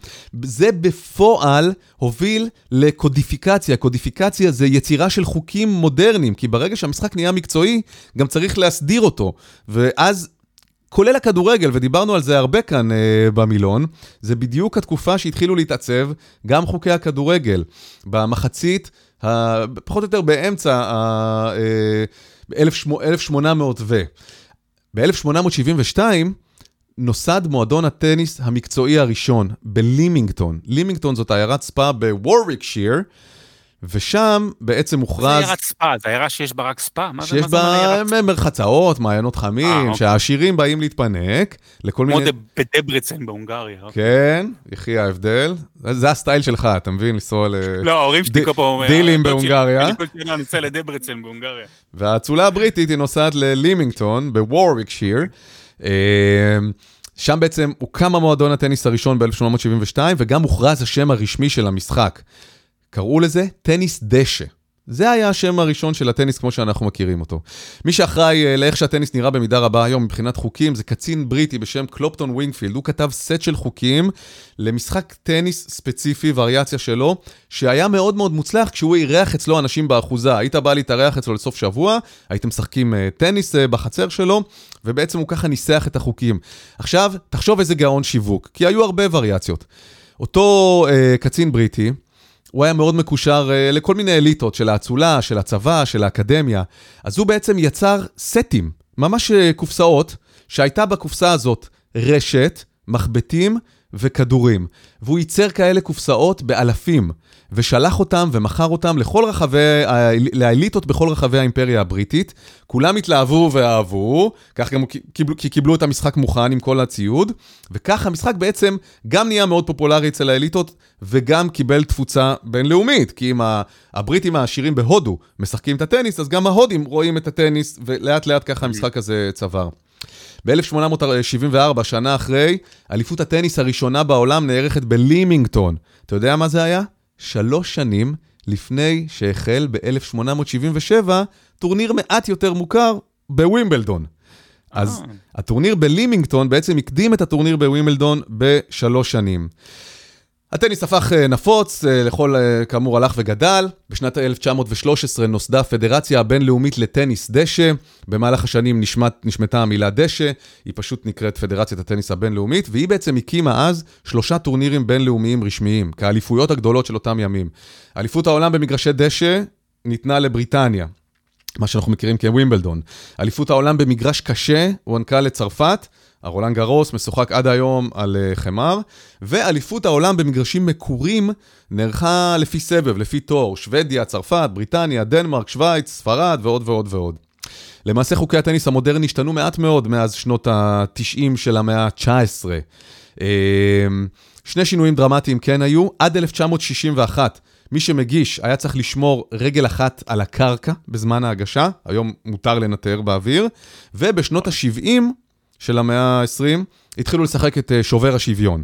זה בפועל הוביל לקודיפיקציה. קודיפיקציה זה יצירה של חוקים מודרניים, כי ברגע שהמשחק נהיה מקצועי, גם צריך להסדיר אותו. ואז כולל הכדורגל, ודיברנו על זה הרבה כאן אה, במילון, זה בדיוק התקופה שהתחילו להתעצב גם חוקי הכדורגל. במחצית. פחות או יותר באמצע ה... אה, 1800 ו... ב-1872 נוסד מועדון הטניס המקצועי הראשון בלימינגטון. לימינגטון זאת עיירת ספא בוורוויקשיר, ושם בעצם הוכרז... זה עיירת ספא, זה עיירה שיש בה רק ספא? מה שיש בה מרחצאות, מעיינות חמים, 아, אוקיי. שהעשירים באים להתפנק לכל מיני... כמו בדברצן בהונגריה. אוקיי. כן, יחי ההבדל. זה הסטייל שלך, אתה מבין? לנסוע ל... לא, ההורים שלי כל פעם... דילים בהונגריה. אני נוסע לדברצן בהונגריה. והאצולה הבריטית היא נוסעת ללימינגטון, בוורוויקשיר. אה, שם בעצם הוקם המועדון הטניס הראשון ב-1872, וגם הוכרז השם הרשמי של המשחק. קראו לזה טניס דשא. זה היה השם הראשון של הטניס כמו שאנחנו מכירים אותו. מי שאחראי אה, לאיך שהטניס נראה במידה רבה היום מבחינת חוקים, זה קצין בריטי בשם קלופטון ווינגפילד. הוא כתב סט של חוקים למשחק טניס ספציפי, וריאציה שלו, שהיה מאוד מאוד מוצלח כשהוא אירח אצלו אנשים באחוזה. היית בא להתארח אצלו לסוף שבוע, הייתם משחקים אה, טניס אה, בחצר שלו, ובעצם הוא ככה ניסח את החוקים. עכשיו, תחשוב איזה גאון שיווק, כי היו הרבה וריאציות. אותו אה, קצין בריטי, הוא היה מאוד מקושר uh, לכל מיני אליטות של האצולה, של הצבא, של האקדמיה. אז הוא בעצם יצר סטים, ממש uh, קופסאות, שהייתה בקופסה הזאת רשת, מחבטים וכדורים. והוא ייצר כאלה קופסאות באלפים, ושלח אותם ומכר אותם לכל רחבי, לאליטות בכל רחבי האימפריה הבריטית. כולם התלהבו ואהבו, כך גם קיבלו, כי קיבלו את המשחק מוכן עם כל הציוד, וכך המשחק בעצם גם נהיה מאוד פופולרי אצל האליטות, וגם קיבל תפוצה בינלאומית, כי אם הבריטים העשירים בהודו משחקים את הטניס, אז גם ההודים רואים את הטניס, ולאט לאט ככה המשחק הזה צבר. ב-1874, שנה אחרי, אליפות הטניס הראשונה בעולם נערכת בלימינגטון. אתה יודע מה זה היה? שלוש שנים לפני שהחל ב-1877 טורניר מעט יותר מוכר בווימבלדון. אז אה. הטורניר בלימינגטון בעצם הקדים את הטורניר בווימבלדון בשלוש שנים. הטניס הפך אה, נפוץ, אה, לכל אה, כאמור הלך וגדל. בשנת 1913 נוסדה הפדרציה הבינלאומית לטניס דשא. במהלך השנים נשמת, נשמטה המילה דשא, היא פשוט נקראת פדרציית הטניס הבינלאומית, והיא בעצם הקימה אז שלושה טורנירים בינלאומיים רשמיים, כאליפויות הגדולות של אותם ימים. אליפות העולם במגרשי דשא ניתנה לבריטניה, מה שאנחנו מכירים כווימבלדון. אליפות העולם במגרש קשה הוענקה לצרפת. הרולנד גרוס משוחק עד היום על uh, חמר, ואליפות העולם במגרשים מקורים נערכה לפי סבב, לפי תור, שוודיה, צרפת, בריטניה, דנמרק, שווייץ, ספרד ועוד ועוד ועוד. למעשה חוקי הטניס המודרני השתנו מעט מאוד מאז שנות ה-90 של המאה ה-19. Uh, שני שינויים דרמטיים כן היו, עד 1961. מי שמגיש היה צריך לשמור רגל אחת על הקרקע בזמן ההגשה, היום מותר לנטר באוויר, ובשנות ה-70 של המאה ה-20, התחילו לשחק את אה, שובר השוויון.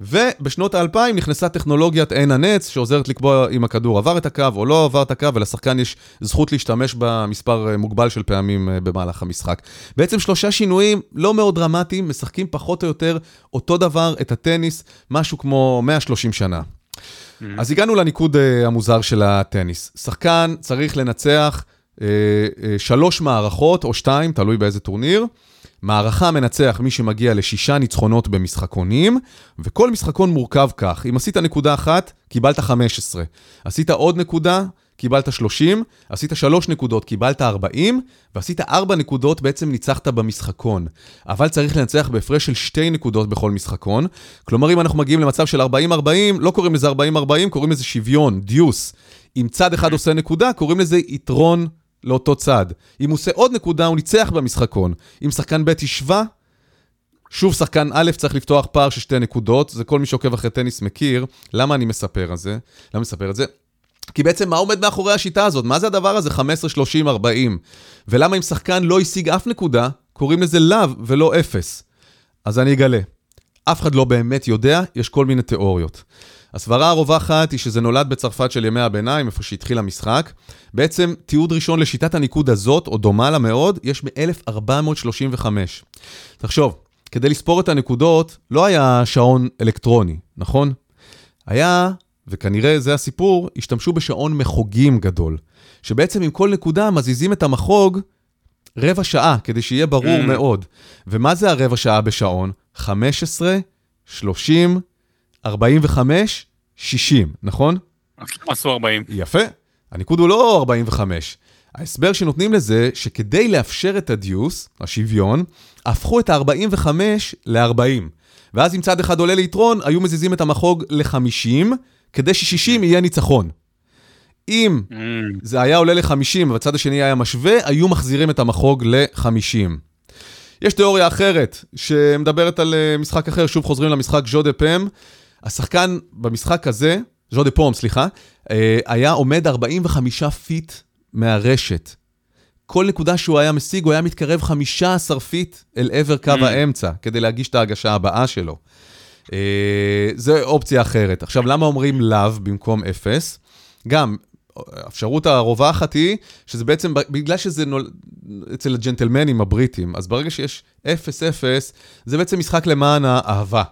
ובשנות האלפיים נכנסה טכנולוגיית עין הנץ, שעוזרת לקבוע אם הכדור עבר את הקו או לא עבר את הקו, ולשחקן יש זכות להשתמש במספר אה, מוגבל של פעמים אה, במהלך המשחק. בעצם שלושה שינויים לא מאוד דרמטיים, משחקים פחות או יותר אותו דבר, את הטניס, משהו כמו 130 שנה. Mm-hmm. אז הגענו לניקוד המוזר של הטניס. שחקן צריך לנצח שלוש מערכות, או שתיים, תלוי באיזה טורניר. מערכה מנצח מי שמגיע לשישה ניצחונות במשחקונים, וכל משחקון מורכב כך, אם עשית נקודה אחת, קיבלת 15. עשית עוד נקודה, קיבלת 30, עשית 3 נקודות, קיבלת 40, ועשית 4 נקודות, בעצם ניצחת במשחקון. אבל צריך לנצח בהפרש של 2 נקודות בכל משחקון. כלומר, אם אנחנו מגיעים למצב של 40-40, לא קוראים לזה 40-40, קוראים לזה שוויון, דיוס. אם צד אחד עושה נקודה, קוראים לזה יתרון לאותו צד. אם הוא עושה עוד נקודה, הוא ניצח במשחקון. אם שחקן ב' השווה, שוב שחקן א' צריך לפתוח פער של שתי נקודות, זה כל מי שעוקב אחרי טניס מכיר. למה אני מספר על זה? למה אני מספר את זה? כי בעצם מה עומד מאחורי השיטה הזאת? מה זה הדבר הזה 15, 30, 40? ולמה אם שחקן לא השיג אף נקודה, קוראים לזה לאו ולא אפס? אז אני אגלה. אף אחד לא באמת יודע, יש כל מיני תיאוריות. הסברה הרווחת היא שזה נולד בצרפת של ימי הביניים, איפה שהתחיל המשחק. בעצם תיעוד ראשון לשיטת הניקוד הזאת, או דומה לה מאוד, יש מ-1435. תחשוב, כדי לספור את הנקודות, לא היה שעון אלקטרוני, נכון? היה, וכנראה זה הסיפור, השתמשו בשעון מחוגים גדול. שבעצם עם כל נקודה מזיזים את המחוג רבע שעה, כדי שיהיה ברור mm. מאוד. ומה זה הרבע שעה בשעון? 15, 30, 45, 60, נכון? עשו 40. יפה. הניקוד הוא לא 45. ההסבר שנותנים לזה, שכדי לאפשר את הדיוס, השוויון, הפכו את ה-45 ל-40. ואז אם צד אחד עולה ליתרון, היו מזיזים את המחוג ל-50, כדי ש-60 יהיה ניצחון. אם mm. זה היה עולה ל-50 והצד השני היה משווה, היו מחזירים את המחוג ל-50. יש תיאוריה אחרת, שמדברת על אה, משחק אחר, שוב חוזרים למשחק jeu de paume. השחקן במשחק הזה, jeu de paume, סליחה, אה, היה עומד 45 feet מהרשת. כל נקודה שהוא היה משיג, הוא היה מתקרב 15 feet אל עבר קו mm. האמצע, כדי להגיש את ההגשה הבאה שלו. אה, זה אופציה אחרת. עכשיו, למה אומרים לאו במקום אפס? גם, האפשרות הרווחת היא, שזה בעצם, בגלל שזה נול... אצל הג'נטלמנים הבריטים, אז ברגע שיש 0-0, זה בעצם משחק למען האהבה,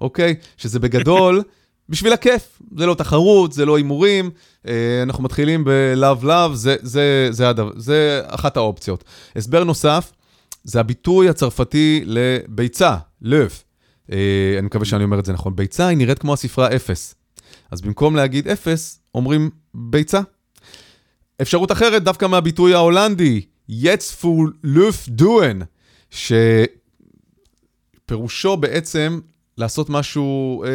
אוקיי? שזה בגדול, בשביל הכיף, זה לא תחרות, זה לא הימורים, אה, אנחנו מתחילים בלאו לאו, זה, זה, זה, זה, זה אחת האופציות. הסבר נוסף, זה הביטוי הצרפתי לביצה, לב. אה, אני מקווה שאני אומר את זה נכון. ביצה היא נראית כמו הספרה 0. אז במקום להגיד 0, אומרים ביצה. אפשרות אחרת, דווקא מהביטוי ההולנדי, יץ פול לוף דואן, שפירושו בעצם לעשות משהו אה,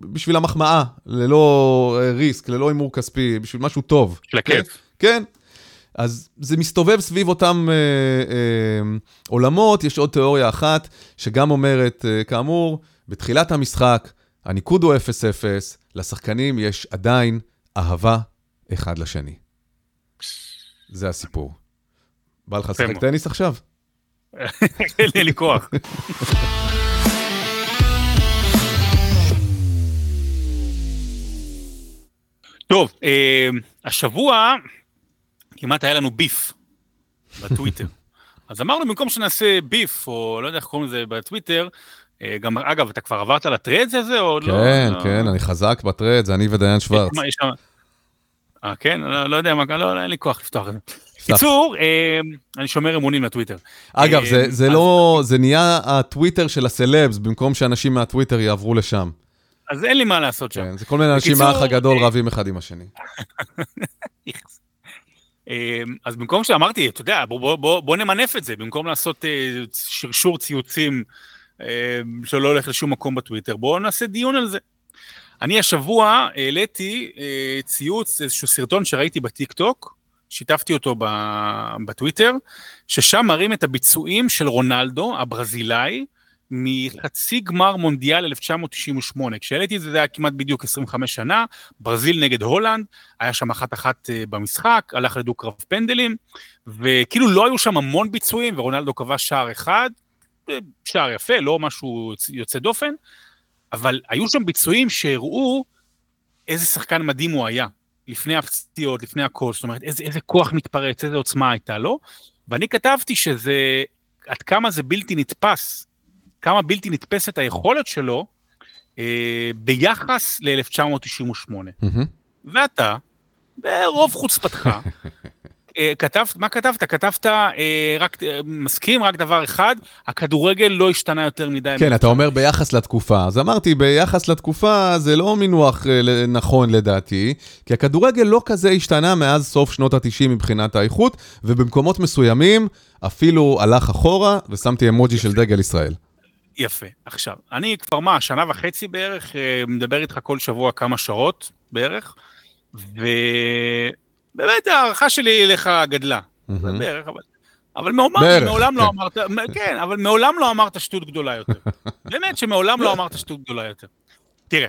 בשביל המחמאה, ללא אה, ריסק, ללא הימור כספי, בשביל משהו טוב. של הכיף. כן. אז זה מסתובב סביב אותם אה, אה, עולמות, יש עוד תיאוריה אחת, שגם אומרת, אה, כאמור, בתחילת המשחק, הניקוד הוא 0-0, לשחקנים יש עדיין אהבה אחד לשני. זה הסיפור. בא לך לשחק טניס עכשיו? אין לי כוח. טוב, אה, השבוע כמעט היה לנו ביף בטוויטר. אז אמרנו, במקום שנעשה ביף, או לא יודע איך קוראים לזה בטוויטר, אה, גם, אגב, אתה כבר עברת לטרדס הזה, או כן, לא? כן, כן, אני חזק בטרדס, אני ודיין שוורץ. אה, כן? לא, לא יודע מה, לא, אין לי כוח לפתוח את זה. קיצור, אה, אני שומר אמונים לטוויטר. אגב, זה, זה לא, זה נהיה הטוויטר של הסלבס, במקום שאנשים מהטוויטר יעברו לשם. אז אין לי מה לעשות שם. כן, זה כל מיני אנשים מהאח הגדול רבים אחד עם השני. אז במקום שאמרתי, אתה יודע, בוא, בוא, בוא, בוא נמנף את זה, במקום לעשות שרשור ציוצים שלא הולך לשום מקום בטוויטר, בואו נעשה דיון על זה. אני השבוע העליתי אה, ציוץ, איזשהו סרטון שראיתי בטיק טוק, שיתפתי אותו בטוויטר, ששם מראים את הביצועים של רונלדו, הברזילאי, מחצי גמר מונדיאל 1998. כשהעליתי את זה, זה היה כמעט בדיוק 25 שנה, ברזיל נגד הולנד, היה שם אחת אחת אה, במשחק, הלך לדו קרב פנדלים, וכאילו לא היו שם המון ביצועים, ורונלדו כבש שער אחד, אה, שער יפה, לא משהו יוצא דופן, אבל היו שם ביצועים שהראו איזה שחקן מדהים הוא היה, לפני הפציעות, לפני הכל, זאת אומרת, איזה, איזה כוח מתפרץ, איזה עוצמה הייתה לו, ואני כתבתי שזה, עד כמה זה בלתי נתפס, כמה בלתי נתפסת היכולת שלו אה, ביחס ל-1998. Mm-hmm. ואתה, ברוב חוצפתך, אה, כתבת, מה כתבת? כתבת, אה, רק, אה, מסכים רק דבר אחד, הכדורגל לא השתנה יותר מדי. כן, אתה אומר ביחס לתקופה. אז אמרתי, ביחס לתקופה זה לא מינוח נכון לדעתי, כי הכדורגל לא כזה השתנה מאז סוף שנות ה-90 מבחינת האיכות, ובמקומות מסוימים אפילו הלך אחורה, ושמתי אמוג'י של דגל ישראל. יפה. עכשיו, אני כבר מה, שנה וחצי בערך, מדבר איתך כל שבוע כמה שעות בערך, ו... באמת ההערכה שלי אליך גדלה. בערך, אבל... אבל מעולם, מעולם לא אמרת, כן, אבל מעולם לא אמרת שטות גדולה יותר. באמת שמעולם לא אמרת שטות גדולה יותר. תראה,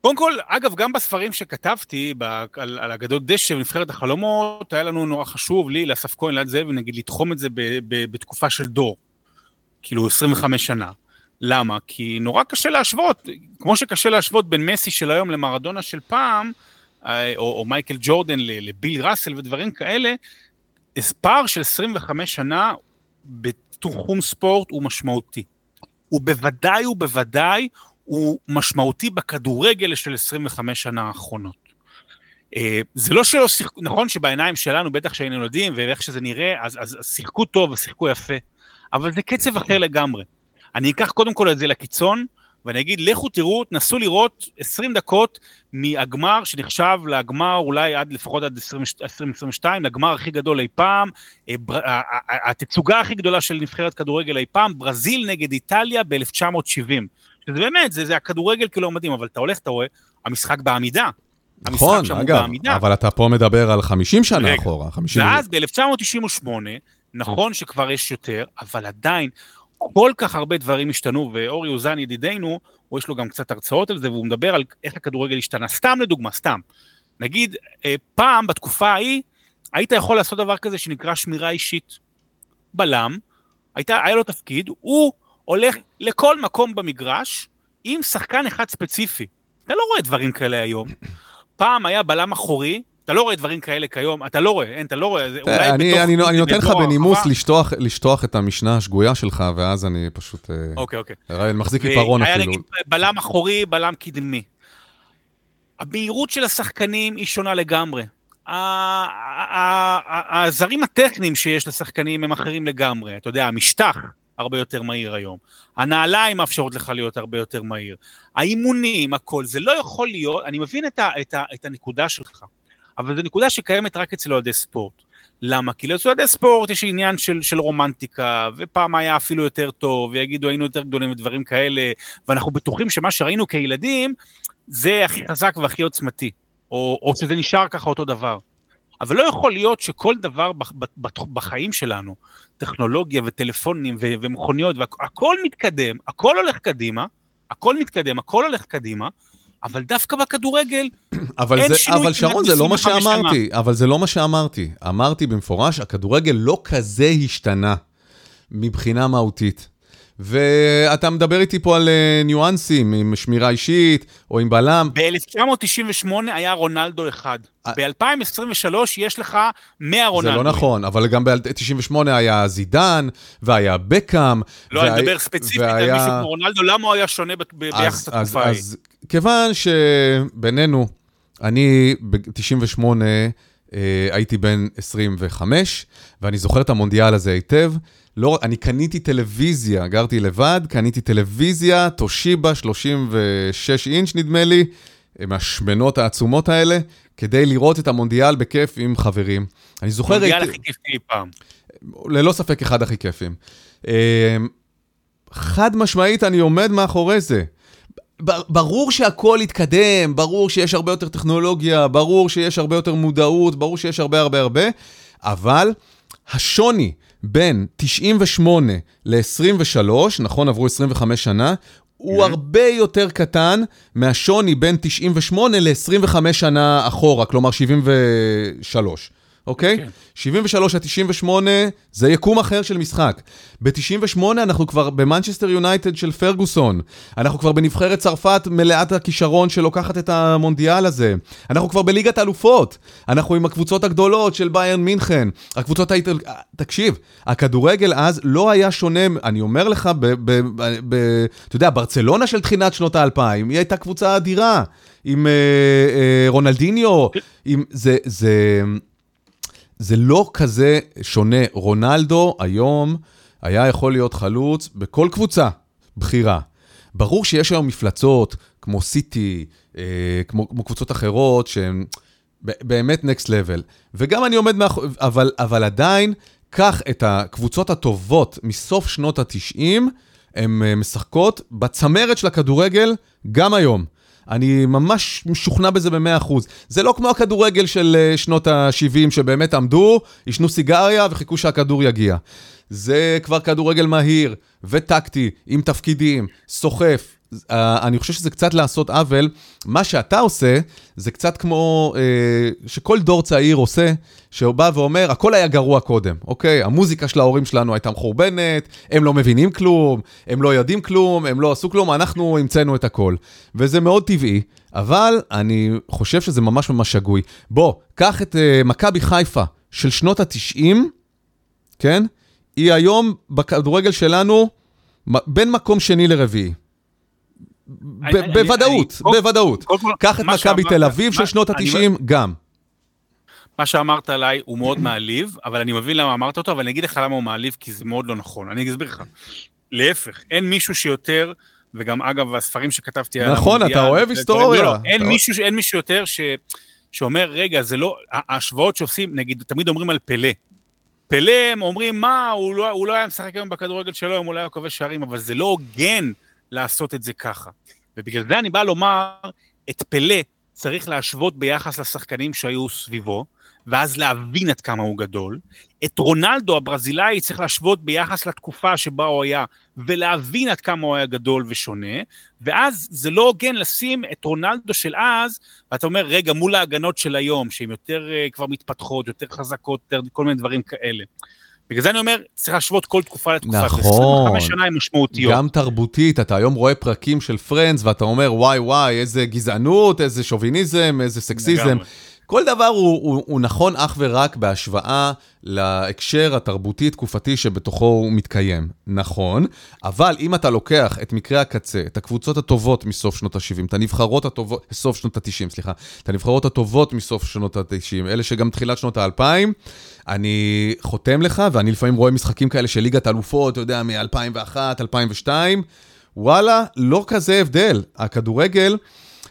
קודם כל, אגב, גם בספרים שכתבתי ב, על, על אגדות דשא ונבחרת החלומות, היה לנו נורא חשוב לי, לאסף כהן, ליד זאב, נגיד, לתחום את זה ב, ב, בתקופה של דור. כאילו, 25 שנה. למה? כי נורא קשה להשוות, כמו שקשה להשוות בין מסי של היום למרדונה של פעם, אה, או, או מייקל ג'ורדן לביל ראסל ודברים כאלה, פער של 25 שנה בתחום ספורט הוא משמעותי. הוא בוודאי ובוודאי הוא משמעותי בכדורגל של 25 שנה האחרונות. אה, זה לא שלא שיחקו, נכון שבעיניים שלנו, בטח שהיינו ילדים ואיך שזה נראה, אז, אז שיחקו טוב ושיחקו יפה, אבל זה קצב אחר לגמרי. אני אקח קודם כל את זה לקיצון, ואני אגיד, לכו תראו, תנסו לראות 20 דקות מהגמר שנחשב לגמר אולי עד לפחות עד 2022, לגמר הכי גדול אי פעם, אה, התצוגה הכי גדולה של נבחרת כדורגל אי פעם, ברזיל נגד איטליה ב-1970. שזה באמת, זה, זה הכדורגל כאילו מדהים, אבל אתה הולך, אתה רואה, המשחק בעמידה. נכון, אגב, אבל אתה פה מדבר על 50 שנה רגע, אחורה. 50... ואז ב-1998, נכון שכבר יש יותר, אבל עדיין כל כך הרבה דברים השתנו, ואורי אוזן ידידנו, הוא יש לו גם קצת הרצאות על זה, והוא מדבר על איך הכדורגל השתנה. סתם לדוגמה, סתם. נגיד, אה, פעם, בתקופה ההיא, היית יכול לעשות דבר כזה שנקרא שמירה אישית. בלם, הייתה, היה לו תפקיד, הוא הולך לכל מקום במגרש עם שחקן אחד ספציפי. אתה לא רואה דברים כאלה היום. פעם היה בלם אחורי, אתה לא רואה דברים כאלה כיום, אתה לא רואה, אין, אתה לא רואה, אולי אני, בתוך... אני, אני נותן לך בנימוס לשטוח, לשטוח את המשנה השגויה שלך, ואז אני פשוט... אה, אוקיי, אוקיי. אני מחזיק עיפרון אפילו. היה נגיד בלם אחורי, בלם קדמי. המהירות של השחקנים היא שונה לגמרי. הזרים הטכניים שיש לשחקנים הם אחרים לגמרי. אתה יודע, המשטח הרבה יותר מהיר היום. הנעליים מאפשרות לך להיות הרבה יותר מהיר. האימונים, הכל, זה לא יכול להיות, אני מבין את, ה, את, ה, את הנקודה שלך. אבל זו נקודה שקיימת רק אצל אוהדי ספורט. למה? כי לאוהדי ספורט יש עניין של, של רומנטיקה, ופעם היה אפילו יותר טוב, ויגידו היינו יותר גדולים ודברים כאלה, ואנחנו בטוחים שמה שראינו כילדים, זה הכי חזק והכי עוצמתי, או, או שזה נשאר ככה אותו דבר. אבל לא יכול להיות שכל דבר בחיים שלנו, טכנולוגיה וטלפונים ומכוניות, והכל מתקדם, הכל הולך קדימה, הכל מתקדם, הכל הולך קדימה, אבל דווקא בכדורגל אבל אין זה, שינוי. אבל שרון, זה לא מה שאמרתי, שמה. אבל זה לא מה שאמרתי. אמרתי במפורש, הכדורגל לא כזה השתנה מבחינה מהותית. ואתה מדבר איתי פה על אה, ניואנסים, עם שמירה אישית, או עם בלם. ב-1998 היה רונלדו אחד. אה, ב-2023 יש לך 100 רונלדו. זה לא נכון, אבל גם ב-98 היה זידן, והיה בקאם. לא. אני מדבר ספציפית. על מישהו כמו רונלדו, למה הוא היה שונה ביחס לתקופה ההיא? אז כיוון שבינינו, אני ב-98 אה, הייתי בן 25, ואני זוכר את המונדיאל הזה היטב. לא, אני קניתי טלוויזיה, גרתי לבד, קניתי טלוויזיה, תושיבה 36 אינץ' נדמה לי, מהשמנות העצומות האלה, כדי לראות את המונדיאל בכיף עם חברים. אני זוכר... מונדיאל הכי כיף אי פעם. ללא ספק אחד הכי כיפים. אה, חד משמעית, אני עומד מאחורי זה. ברור שהכל יתקדם, ברור שיש הרבה יותר טכנולוגיה, ברור שיש הרבה יותר מודעות, ברור שיש הרבה הרבה הרבה, אבל השוני בין 98 ל-23, נכון, עברו 25 שנה, הוא mm-hmm. הרבה יותר קטן מהשוני בין 98 ל-25 שנה אחורה, כלומר 73. אוקיי? כן. 73 עד 98 זה יקום אחר של משחק. ב-98 אנחנו כבר במנצ'סטר יונייטד של פרגוסון. אנחנו כבר בנבחרת צרפת מלאת הכישרון שלוקחת את המונדיאל הזה. אנחנו כבר בליגת אלופות. אנחנו עם הקבוצות הגדולות של ביירן מינכן. הקבוצות האיטל... תקשיב, הכדורגל אז לא היה שונה, אני אומר לך, ב... ב, ב, ב אתה יודע, ברצלונה של תחילת שנות האלפיים, היא הייתה קבוצה אדירה. עם אה, אה, רונלדיניו, עם... זה... זה... זה לא כזה שונה. רונלדו היום היה יכול להיות חלוץ בכל קבוצה בכירה. ברור שיש היום מפלצות, כמו סיטי, אה, כמו, כמו קבוצות אחרות, שהן באמת נקסט לבל. וגם אני עומד מאחור... אבל, אבל עדיין, קח את הקבוצות הטובות מסוף שנות ה-90, הן אה, משחקות בצמרת של הכדורגל גם היום. אני ממש משוכנע בזה ב-100%. זה לא כמו הכדורגל של אה, שנות ה-70, שבאמת עמדו, עישנו סיגריה וחיכו שהכדור יגיע. זה כבר כדורגל מהיר וטקטי, עם תפקידים, סוחף, Uh, אני חושב שזה קצת לעשות עוול. מה שאתה עושה, זה קצת כמו uh, שכל דור צעיר עושה, שהוא בא ואומר, הכל היה גרוע קודם, אוקיי? המוזיקה של ההורים שלנו הייתה מחורבנת, הם לא מבינים כלום, הם לא יודעים כלום, הם לא עשו כלום, אנחנו המצאנו את הכל. וזה מאוד טבעי, אבל אני חושב שזה ממש ממש שגוי. בוא, קח את uh, מכבי חיפה של שנות ה-90, כן? היא היום בכדורגל שלנו בין מקום שני לרביעי. בוודאות, בוודאות. קח את מכבי תל אביב של שנות ה-90, גם. מה שאמרת עליי הוא מאוד מעליב, אבל אני מבין למה אמרת אותו, אבל אני אגיד לך למה הוא מעליב, כי זה מאוד לא נכון. אני אסביר לך. להפך, אין מישהו שיותר וגם אגב, הספרים שכתבתי נכון, אתה אוהב היסטוריה. לא, אין, מישהו, אין מישהו יותר שאומר, רגע, זה לא, ההשוואות שעושים, נגיד, תמיד אומרים על פלא. פלא, הם אומרים, מה, הוא לא, לא היה משחק היום בכדורגל שלו, אם הוא לא היה כובש שערים, אבל זה לא הוגן לעשות את זה ככה. ובגלל זה אני בא לומר, את פלא צריך להשוות ביחס לשחקנים שהיו סביבו, ואז להבין עד כמה הוא גדול. את רונלדו הברזילאי צריך להשוות ביחס לתקופה שבה הוא היה, ולהבין עד כמה הוא היה גדול ושונה, ואז זה לא הוגן לשים את רונלדו של אז, ואתה אומר, רגע, מול ההגנות של היום, שהן יותר uh, כבר מתפתחות, יותר חזקות, יותר כל מיני דברים כאלה. בגלל זה אני אומר, צריך להשוות כל תקופה לתקופה. נכון. 25 שנה הן משמעותיות. גם תרבותית, אתה היום רואה פרקים של פרנדס, ואתה אומר, וואי וואי, איזה גזענות, איזה שוביניזם, איזה סקסיזם. לגמרי. כל דבר הוא, הוא, הוא נכון אך ורק בהשוואה להקשר התרבותי-תקופתי שבתוכו הוא מתקיים. נכון, אבל אם אתה לוקח את מקרה הקצה, את הקבוצות הטובות מסוף שנות ה-70, את הנבחרות הטובות, סוף שנות ה-90, סליחה, את הנבחרות הטובות מסוף שנות ה-90, אלה שגם תחילת שנות ה-2000, אני חותם לך, ואני לפעמים רואה משחקים כאלה של ליגת אלופות, אתה יודע, מ-2001, 2002, וואלה, לא כזה הבדל. הכדורגל...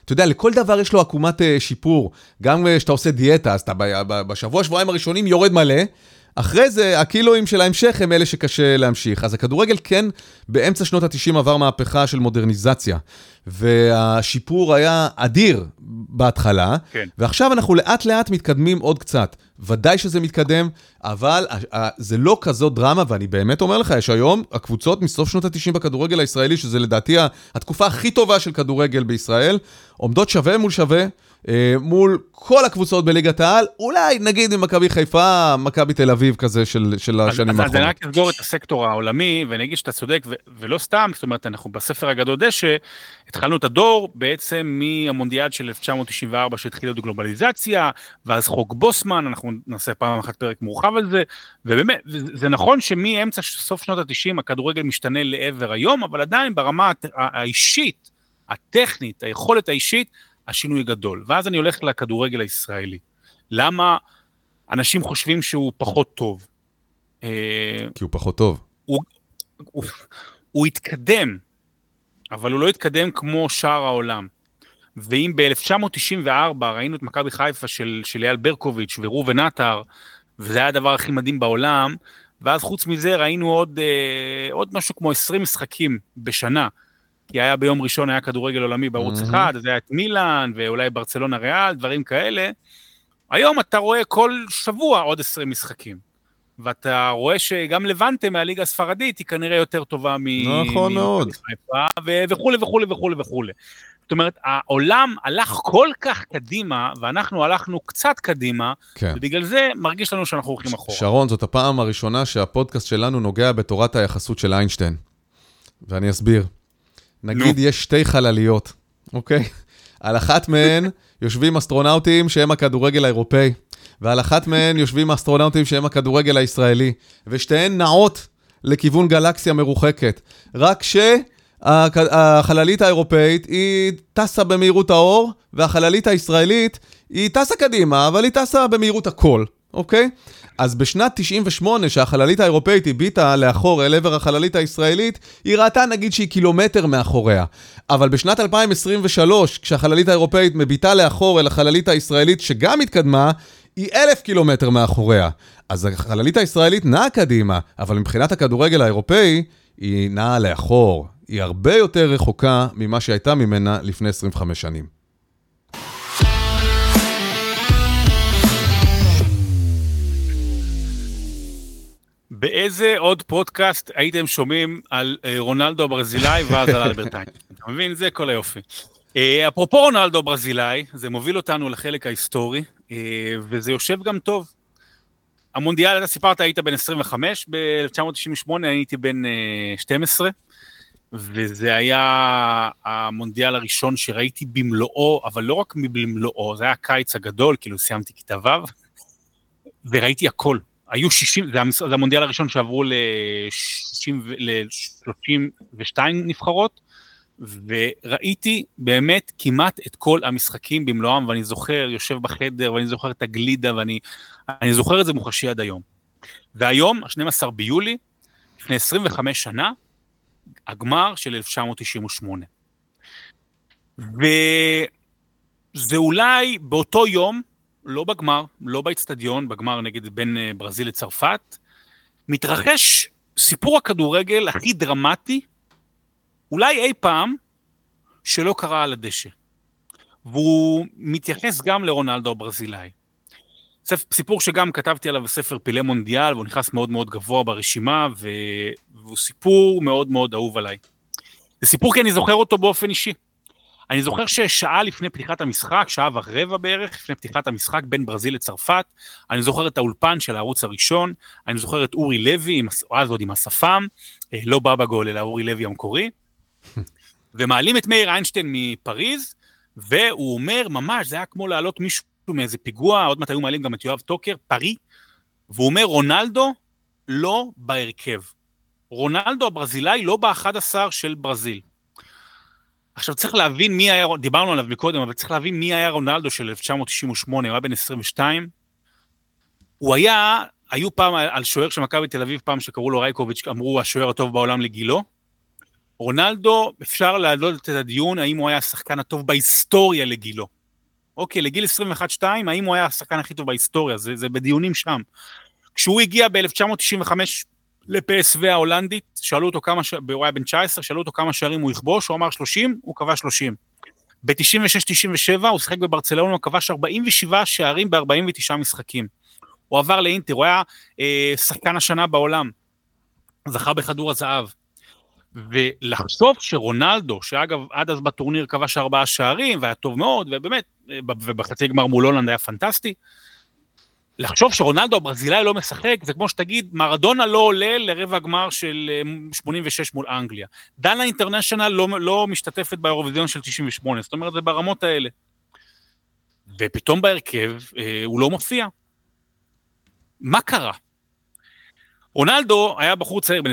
אתה יודע, לכל דבר יש לו עקומת אה, שיפור. גם כשאתה עושה דיאטה, אז אתה בשבוע, שבועיים הראשונים יורד מלא, אחרי זה, הקילואים של ההמשך הם אלה שקשה להמשיך. אז הכדורגל כן, באמצע שנות ה-90 עבר מהפכה של מודרניזציה. והשיפור היה אדיר בהתחלה, כן. ועכשיו אנחנו לאט לאט מתקדמים עוד קצת. ודאי שזה מתקדם, אבל זה לא כזאת דרמה, ואני באמת אומר לך, יש היום הקבוצות מסוף שנות ה-90 בכדורגל הישראלי, שזה לדעתי התקופה הכי טובה של כדורגל בישראל, עומדות שווה מול שווה. אה, מול כל הקבוצות בליגת העל, אולי נגיד עם מכבי חיפה, מכבי תל אביב כזה של, של השנים האחרונות. אז אני רק אסגור את הסקטור העולמי, ואני אגיד שאתה צודק, ו- ולא סתם, זאת אומרת, אנחנו בספר הגדול דשא, התחלנו את הדור בעצם מהמונדיאל של 1994 שהתחילה את הגלובליזציה, ואז חוק בוסמן, אנחנו נעשה פעם אחת פרק מורחב על זה, ובאמת, זה נכון שמאמצע סוף שנות ה-90 הכדורגל משתנה לעבר היום, אבל עדיין ברמה האישית, הטכנית, היכולת האישית, השינוי גדול. ואז אני הולך לכדורגל הישראלי. למה אנשים חושבים שהוא פחות טוב? אה, כי הוא פחות טוב. הוא, הוא, הוא התקדם, אבל הוא לא התקדם כמו שאר העולם. ואם ב-1994 ראינו את מכבי חיפה של, של אייל ברקוביץ' וראובן עטר, וזה היה הדבר הכי מדהים בעולם, ואז חוץ מזה ראינו עוד, אה, עוד משהו כמו 20 משחקים בשנה כי היה ביום ראשון, היה כדורגל עולמי בערוץ mm-hmm. אחד, אז היה את מילאן, ואולי ברצלונה ריאל, דברים כאלה. היום אתה רואה כל שבוע עוד 20 משחקים. ואתה רואה שגם לבנטה מהליגה הספרדית היא כנראה יותר טובה מ... נכון מאוד. וכולי וכולי וכולי וכולי. זאת אומרת, העולם הלך כל כך קדימה, ואנחנו הלכנו קצת קדימה, כן. ובגלל זה מרגיש לנו שאנחנו הולכים אחורה. שרון, זאת הפעם הראשונה שהפודקאסט שלנו נוגע בתורת היחסות של איינשטיין. ואני אסביר. נגיד יש שתי חלליות, אוקיי? על אחת מהן יושבים אסטרונאוטים שהם הכדורגל האירופאי, ועל אחת מהן יושבים אסטרונאוטים שהם הכדורגל הישראלי, ושתיהן נעות לכיוון גלקסיה מרוחקת. רק שהחללית האירופאית היא טסה במהירות האור, והחללית הישראלית היא טסה קדימה, אבל היא טסה במהירות הקול, אוקיי? אז בשנת 98, שהחללית האירופאית הביטה לאחור אל עבר החללית הישראלית, היא ראתה נגיד שהיא קילומטר מאחוריה. אבל בשנת 2023, כשהחללית האירופאית מביטה לאחור אל החללית הישראלית שגם התקדמה, היא אלף קילומטר מאחוריה. אז החללית הישראלית נעה קדימה, אבל מבחינת הכדורגל האירופאי, היא נעה לאחור. היא הרבה יותר רחוקה ממה שהייתה ממנה לפני 25 שנים. באיזה עוד פודקאסט הייתם שומעים על אה, רונלדו הברזילאי ואז על אלברטיין? אתה מבין? זה כל היופי. אה, אפרופו רונלדו הברזילאי, זה מוביל אותנו לחלק ההיסטורי, אה, וזה יושב גם טוב. המונדיאל, אתה סיפרת, היית בן 25, ב-1998 הייתי בן 12, וזה היה המונדיאל הראשון שראיתי במלואו, אבל לא רק במלואו, זה היה הקיץ הגדול, כאילו סיימתי כיתה ו', וראיתי הכל. היו 60, זה המונדיאל הראשון שעברו ל-32 נבחרות, וראיתי באמת כמעט את כל המשחקים במלואם, ואני זוכר, יושב בחדר, ואני זוכר את הגלידה, ואני זוכר את זה מוחשי עד היום. והיום, ה-12 ביולי, לפני 25 שנה, הגמר של 1998. וזה אולי באותו יום, לא בגמר, לא באצטדיון, בגמר נגד בין אה, ברזיל לצרפת, מתרחש סיפור הכדורגל הכי דרמטי, אולי אי פעם, שלא קרה על הדשא. והוא מתייחס גם לרונלדו הברזילאי. סיפור שגם כתבתי עליו בספר פילי מונדיאל, והוא נכנס מאוד מאוד גבוה ברשימה, והוא סיפור מאוד מאוד אהוב עליי. זה סיפור כי אני זוכר אותו באופן אישי. אני זוכר ששעה לפני פתיחת המשחק, שעה ורבע בערך, לפני פתיחת המשחק בין ברזיל לצרפת, אני זוכר את האולפן של הערוץ הראשון, אני זוכר את אורי לוי, אז עוד עם השפם, אה, לא בבא גול, אלא אורי לוי המקורי, ומעלים את מאיר איינשטיין מפריז, והוא אומר, ממש, זה היה כמו להעלות מישהו מאיזה פיגוע, עוד מעט היו מעלים גם את יואב טוקר, פרי, והוא אומר, רונלדו לא בהרכב. רונלדו הברזילאי לא ב-11 של ברזיל. עכשיו צריך להבין מי היה, דיברנו עליו מקודם, אבל צריך להבין מי היה רונלדו של 1998, הוא היה בן 22. הוא היה, היו פעם על שוער של מכבי תל אביב, פעם שקראו לו רייקוביץ', אמרו השוער הטוב בעולם לגילו. רונלדו, אפשר להעלות את הדיון האם הוא היה השחקן הטוב בהיסטוריה לגילו. אוקיי, לגיל 21-2, האם הוא היה השחקן הכי טוב בהיסטוריה? זה, זה בדיונים שם. כשהוא הגיע ב-1995 לפסו ההולנדית, שאלו אותו כמה, ש... הוא היה בן 19, שאלו אותו כמה שערים הוא יכבוש, הוא אמר 30, הוא כבש 30. ב-96-97 הוא שיחק בברצלונה, הוא כבש 47 שערים ב-49 משחקים. הוא עבר לאינטר, הוא היה אה, שחקן השנה בעולם, זכה בכדור הזהב. ולחשוב שרונלדו, שאגב עד אז בטורניר כבש ארבעה שערים והיה טוב מאוד, ובאמת, אה, ובחצי גמר מול הולנד היה פנטסטי, לחשוב שרונלדו הברזילאי לא משחק, זה כמו שתגיד, מרדונה לא עולה לרבע גמר של 86 אה, מול אנגליה. דנה אינטרנשיונל לא, לא משתתפת באירוויזיון של 98, זאת אומרת, זה ברמות האלה. ופתאום בהרכב אה, הוא לא מופיע. מה קרה? רונלדו היה בחור צעיר בן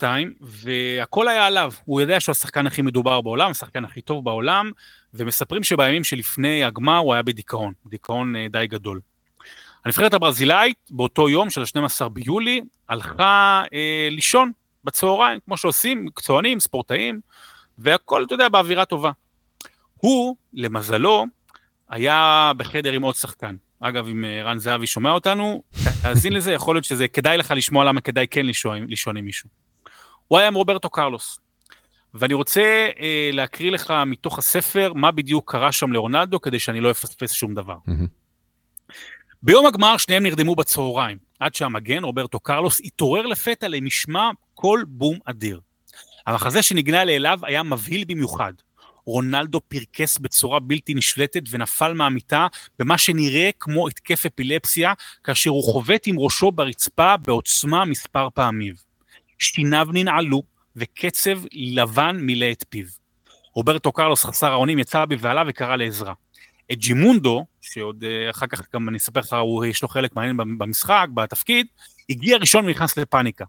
21-22, והכל היה עליו. הוא יודע שהוא השחקן הכי מדובר בעולם, השחקן הכי טוב בעולם, ומספרים שבימים שלפני הגמר הוא היה בדיכאון, דיכאון אה, די גדול. הנבחרת הברזילאית באותו יום של ה-12 ביולי הלכה אה, לישון בצהריים, כמו שעושים מקצוענים, ספורטאים, והכל, אתה יודע, באווירה טובה. הוא, למזלו, היה בחדר עם עוד שחקן. אגב, אם אה, רן זהבי שומע אותנו, תאזין לזה, יכול להיות שזה כדאי לך לשמוע למה כדאי כן לישון, לישון עם מישהו. הוא היה עם רוברטו קרלוס. ואני רוצה אה, להקריא לך מתוך הספר מה בדיוק קרה שם לרונלדו, כדי שאני לא אפספס שום דבר. Mm-hmm. ביום הגמר שניהם נרדמו בצהריים, עד שהמגן, רוברטו קרלוס, התעורר לפתע למשמע קול בום אדיר. המחזה שנגנה לאליו היה מבהיל במיוחד. רונלדו פרקס בצורה בלתי נשלטת ונפל מהמיטה במה שנראה כמו התקף אפילפסיה, כאשר הוא חובט עם ראשו ברצפה בעוצמה מספר פעמים. שיניו ננעלו וקצב לבן מילא את פיו. רוברטו קרלוס חסר האונים יצא בבהלה וקרא לעזרה. את ג'ימונדו, שעוד אה, אחר כך גם אני אספר לך, הוא, יש לו חלק מעניין במשחק, בתפקיד, הגיע ראשון ונכנס לפאניקה.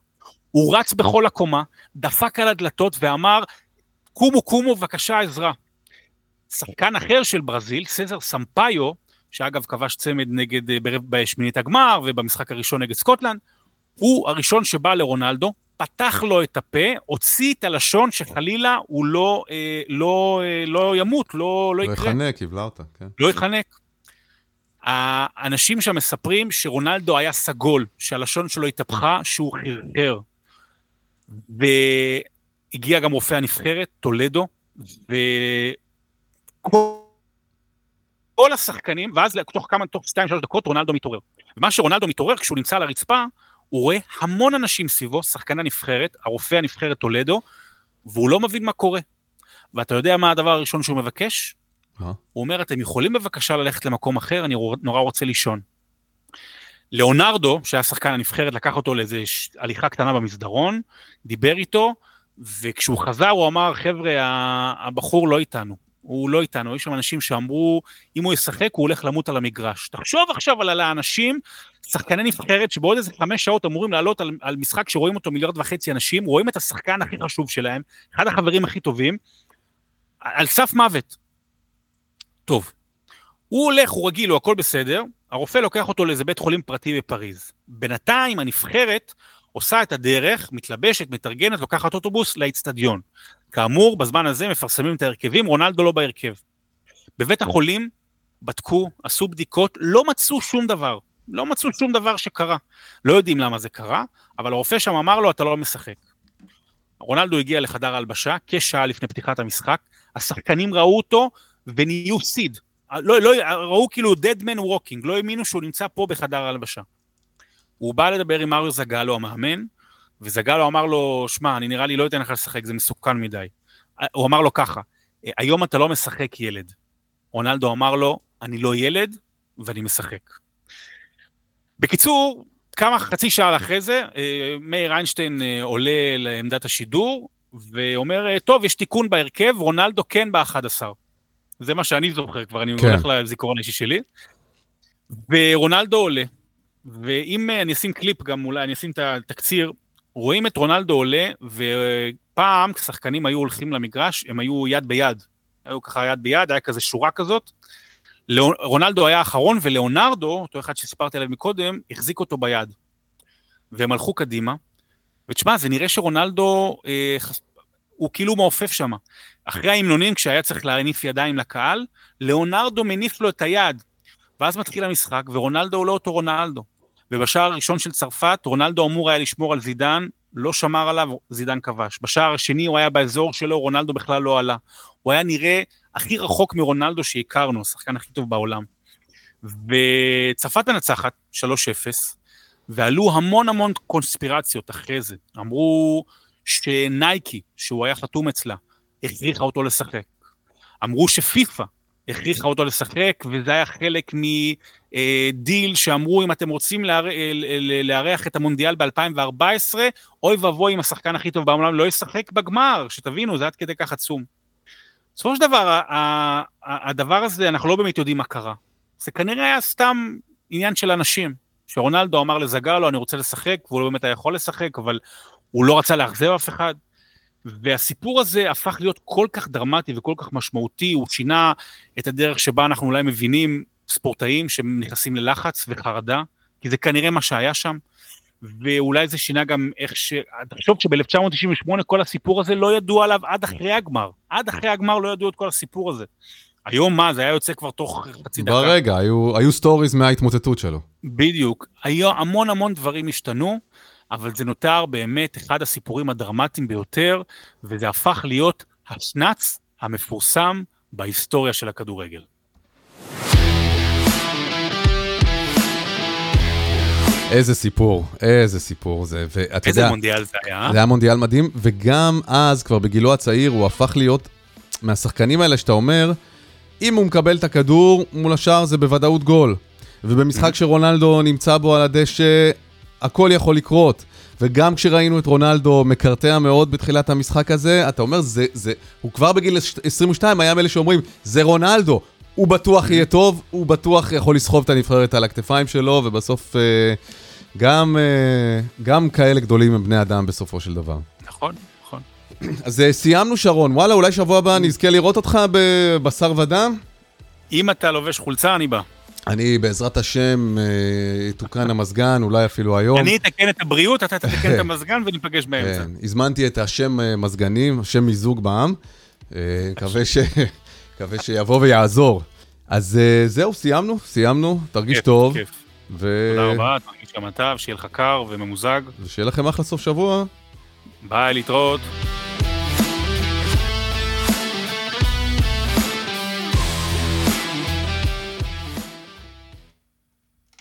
הוא רץ בכל הקומה, דפק על הדלתות ואמר, קומו קומו בבקשה עזרה. שחקן אחר של ברזיל, סזר סמפאיו, שאגב כבש צמד נגד, אה, בשמינית הגמר ובמשחק הראשון נגד סקוטלנד, הוא הראשון שבא לרונלדו, פתח לו את הפה, הוציא את הלשון שחלילה הוא לא, אה, לא, אה, לא ימות, לא, לא, לא יקרה. לא יחנק, יבלע אותה, כן. לא יחנק. האנשים שם מספרים שרונלדו היה סגול, שהלשון שלו התהפכה, שהוא חרחר. והגיע גם רופא הנבחרת, טולדו, וכל השחקנים, ואז תוך כמה, תוך 2-3 דקות רונלדו מתעורר. ומה שרונלדו מתעורר, כשהוא נמצא על הרצפה, הוא רואה המון אנשים סביבו, שחקן הנבחרת, הרופא הנבחרת טולדו, והוא לא מבין מה קורה. ואתה יודע מה הדבר הראשון שהוא מבקש? הוא אומר, אתם יכולים בבקשה ללכת למקום אחר, אני נורא רוצה לישון. ליאונרדו, שהיה שחקן הנבחרת, לקח אותו לאיזו הליכה קטנה במסדרון, דיבר איתו, וכשהוא חזר הוא אמר, חבר'ה, הבחור לא איתנו. הוא לא איתנו, יש שם אנשים שאמרו, אם הוא ישחק הוא הולך למות על המגרש. תחשוב עכשיו על האנשים, שחקני נבחרת שבעוד איזה חמש שעות אמורים לעלות על, על משחק שרואים אותו מיליארד וחצי אנשים, רואים את השחקן הכי חשוב שלהם, אחד החברים הכי טובים, על סף מוות. טוב, הוא הולך, הוא רגיל, הוא הכל בסדר, הרופא לוקח אותו לאיזה בית חולים פרטי בפריז. בינתיים הנבחרת עושה את הדרך, מתלבשת, מתארגנת, לוקחת אוטובוס לאיצטדיון. כאמור, בזמן הזה מפרסמים את ההרכבים, רונלדו לא בהרכב. בבית החולים בדקו, עשו בדיקות, לא מצאו שום דבר. לא מצאו שום דבר שקרה. לא יודעים למה זה קרה, אבל הרופא שם אמר לו, אתה לא משחק. רונלדו הגיע לחדר ההלבשה כשעה לפני פתיחת המשחק, השחקנים ראו אותו ונהיו סיד. לא, לא, ראו כאילו dead man walking, לא האמינו שהוא נמצא פה בחדר ההלבשה. הוא בא לדבר עם מריו זגלו המאמן, וזגלו אמר לו, שמע, אני נראה לי לא אתן לך לשחק, זה מסוכן מדי. הוא אמר לו ככה, היום אתה לא משחק ילד. רונלדו אמר לו, אני לא ילד ואני משחק. בקיצור, כמה חצי שעה אחרי זה, אה, מאיר איינשטיין אה, עולה לעמדת השידור, ואומר, אה, טוב, יש תיקון בהרכב, רונלדו כן ב-11. זה מה שאני זוכר כבר, אני כן. הולך לזיכרון האישי שלי. ורונלדו עולה, ואם אני אשים קליפ גם, אולי אני אשים את התקציר, רואים את רונלדו עולה, ופעם כשחקנים היו הולכים למגרש, הם היו יד ביד. היו ככה יד ביד, היה כזה שורה כזאת. רונלדו היה האחרון, ולאונרדו, אותו אחד שסיפרתי עליו מקודם, החזיק אותו ביד. והם הלכו קדימה, ותשמע, זה נראה שרונלדו, אה, הוא כאילו מעופף שם. אחרי ההמנונים, כשהיה צריך להניף ידיים לקהל, לאונרדו מניף לו את היד. ואז מתחיל המשחק, ורונלדו הוא לא אותו רונלדו. ובשער הראשון של צרפת, רונלדו אמור היה לשמור על זידן, לא שמר עליו, זידן כבש. בשער השני הוא היה באזור שלו, רונלדו בכלל לא עלה. הוא היה נראה הכי רחוק מרונלדו שהכרנו, השחקן הכי טוב בעולם. וצרפת מנצחת 3-0, ועלו המון המון קונספירציות אחרי זה. אמרו שנייקי, שהוא היה חתום אצלה, הכריחה אותו לשחק. אמרו שפיפ"א הכריחה אותו לשחק, וזה היה חלק מדיל שאמרו, אם אתם רוצים לארח את המונדיאל ב-2014, אוי ואבוי אם השחקן הכי טוב בעולם לא ישחק בגמר, שתבינו, זה עד כדי כך עצום. בסופו של דבר, הדבר הזה, אנחנו לא באמת יודעים מה קרה. זה כנראה היה סתם עניין של אנשים, שרונלדו אמר לזגלו, אני רוצה לשחק, והוא לא באמת היה יכול לשחק, אבל הוא לא רצה לאכזב אף אחד. והסיפור הזה הפך להיות כל כך דרמטי וכל כך משמעותי, הוא שינה את הדרך שבה אנחנו אולי מבינים ספורטאים שנכנסים ללחץ וחרדה, כי זה כנראה מה שהיה שם. ואולי זה שינה גם איך ש... תחשוב שב-1998 כל הסיפור הזה לא ידעו עליו עד אחרי הגמר. עד אחרי הגמר לא ידעו את כל הסיפור הזה. היום מה, זה היה יוצא כבר תוך חצי דקה. ברגע, היו, היו סטוריז מההתמוטטות שלו. בדיוק. היו המון המון דברים השתנו, אבל זה נותר באמת אחד הסיפורים הדרמטיים ביותר, וזה הפך להיות השנ"צ המפורסם בהיסטוריה של הכדורגל. איזה סיפור, איזה סיפור זה, יודע... איזה מונדיאל זה היה? זה היה מונדיאל מדהים, וגם אז, כבר בגילו הצעיר, הוא הפך להיות מהשחקנים האלה שאתה אומר, אם הוא מקבל את הכדור מול השאר זה בוודאות גול. ובמשחק. שרונלדו נמצא בו על הדשא, הכל יכול לקרות. וגם כשראינו את רונלדו מקרטע מאוד בתחילת המשחק הזה, אתה אומר, זה, זה, הוא כבר בגיל 22 היה מאלה שאומרים, זה רונלדו, הוא בטוח יהיה טוב, הוא בטוח יכול לסחוב את הנבחרת על הכתפיים שלו, ובסוף אה, גם, אה, גם כאלה גדולים הם בני אדם בסופו של דבר. נכון, נכון. אז אה, סיימנו שרון, וואלה, אולי שבוע הבא נזכה לראות אותך בבשר ודם? אם אתה לובש חולצה, אני בא. אני, בעזרת השם, יתוקן המזגן, אולי אפילו היום. אני אתקן את הבריאות, אתה תתקן את המזגן וניפגש באמצע. כן, הזמנתי את השם מזגנים, השם מיזוג בעם. מקווה ש... מקווה שיבוא ויעזור. אז uh, זהו, סיימנו, סיימנו, תרגיש כיף, טוב. כיף. ו... תודה רבה, תרגיש גם אתה, שיהיה לך קר וממוזג. ושיהיה לכם אחלה סוף שבוע. ביי, להתראות.